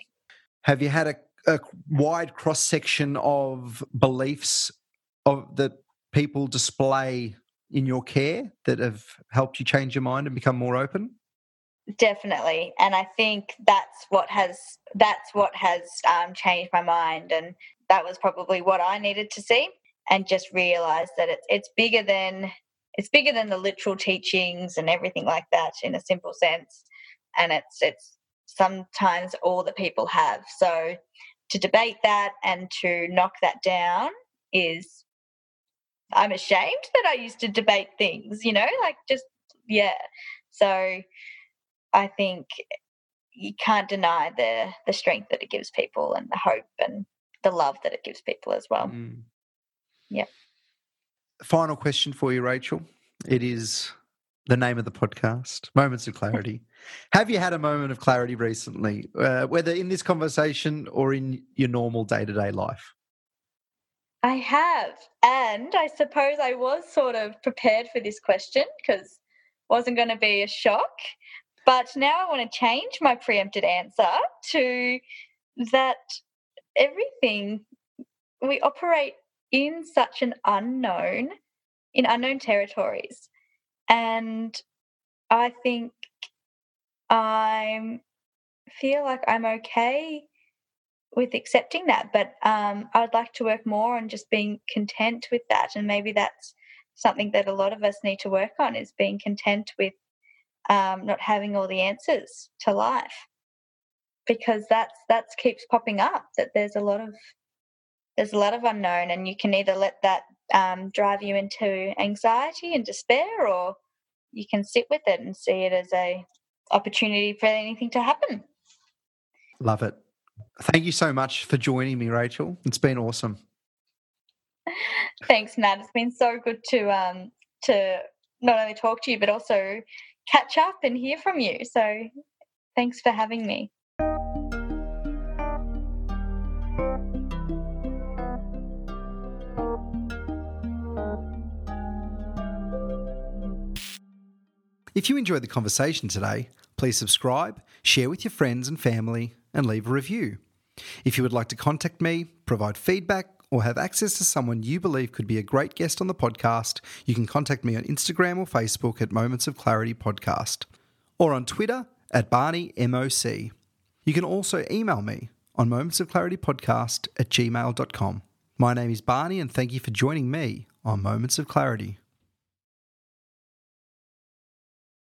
have you had a a wide cross section of beliefs of that people display in your care that have helped you change your mind and become more open? Definitely, and I think that's what has that's what has um, changed my mind, and that was probably what I needed to see, and just realize that it's it's bigger than it's bigger than the literal teachings and everything like that in a simple sense, and it's it's sometimes all that people have. So to debate that and to knock that down is I'm ashamed that I used to debate things, you know, like just, yeah. So I think you can't deny the the strength that it gives people and the hope and the love that it gives people as well. Mm. Yeah. Final question for you, Rachel. It is the name of the podcast, Moments of Clarity. Have you had a moment of clarity recently, uh, whether in this conversation or in your normal day to day life? I have. And I suppose I was sort of prepared for this question because wasn't going to be a shock. But now I want to change my preempted answer to that everything we operate in such an unknown, in unknown territories. And I think I feel like I'm okay with accepting that. But um, I'd like to work more on just being content with that, and maybe that's something that a lot of us need to work on is being content with um, not having all the answers to life, because that's that keeps popping up. That there's a lot of there's a lot of unknown, and you can either let that um, drive you into anxiety and despair, or you can sit with it and see it as a opportunity for anything to happen. Love it. Thank you so much for joining me, Rachel. It's been awesome. (laughs) Thanks, Matt. It's been so good to um to not only talk to you but also catch up and hear from you. So thanks for having me. If you enjoyed the conversation today, please subscribe, share with your friends and family, and leave a review. If you would like to contact me, provide feedback, or have access to someone you believe could be a great guest on the podcast, you can contact me on Instagram or Facebook at Moments of Clarity Podcast, or on Twitter at Barney MOC. You can also email me on Moments of Clarity Podcast at gmail.com. My name is Barney, and thank you for joining me on Moments of Clarity.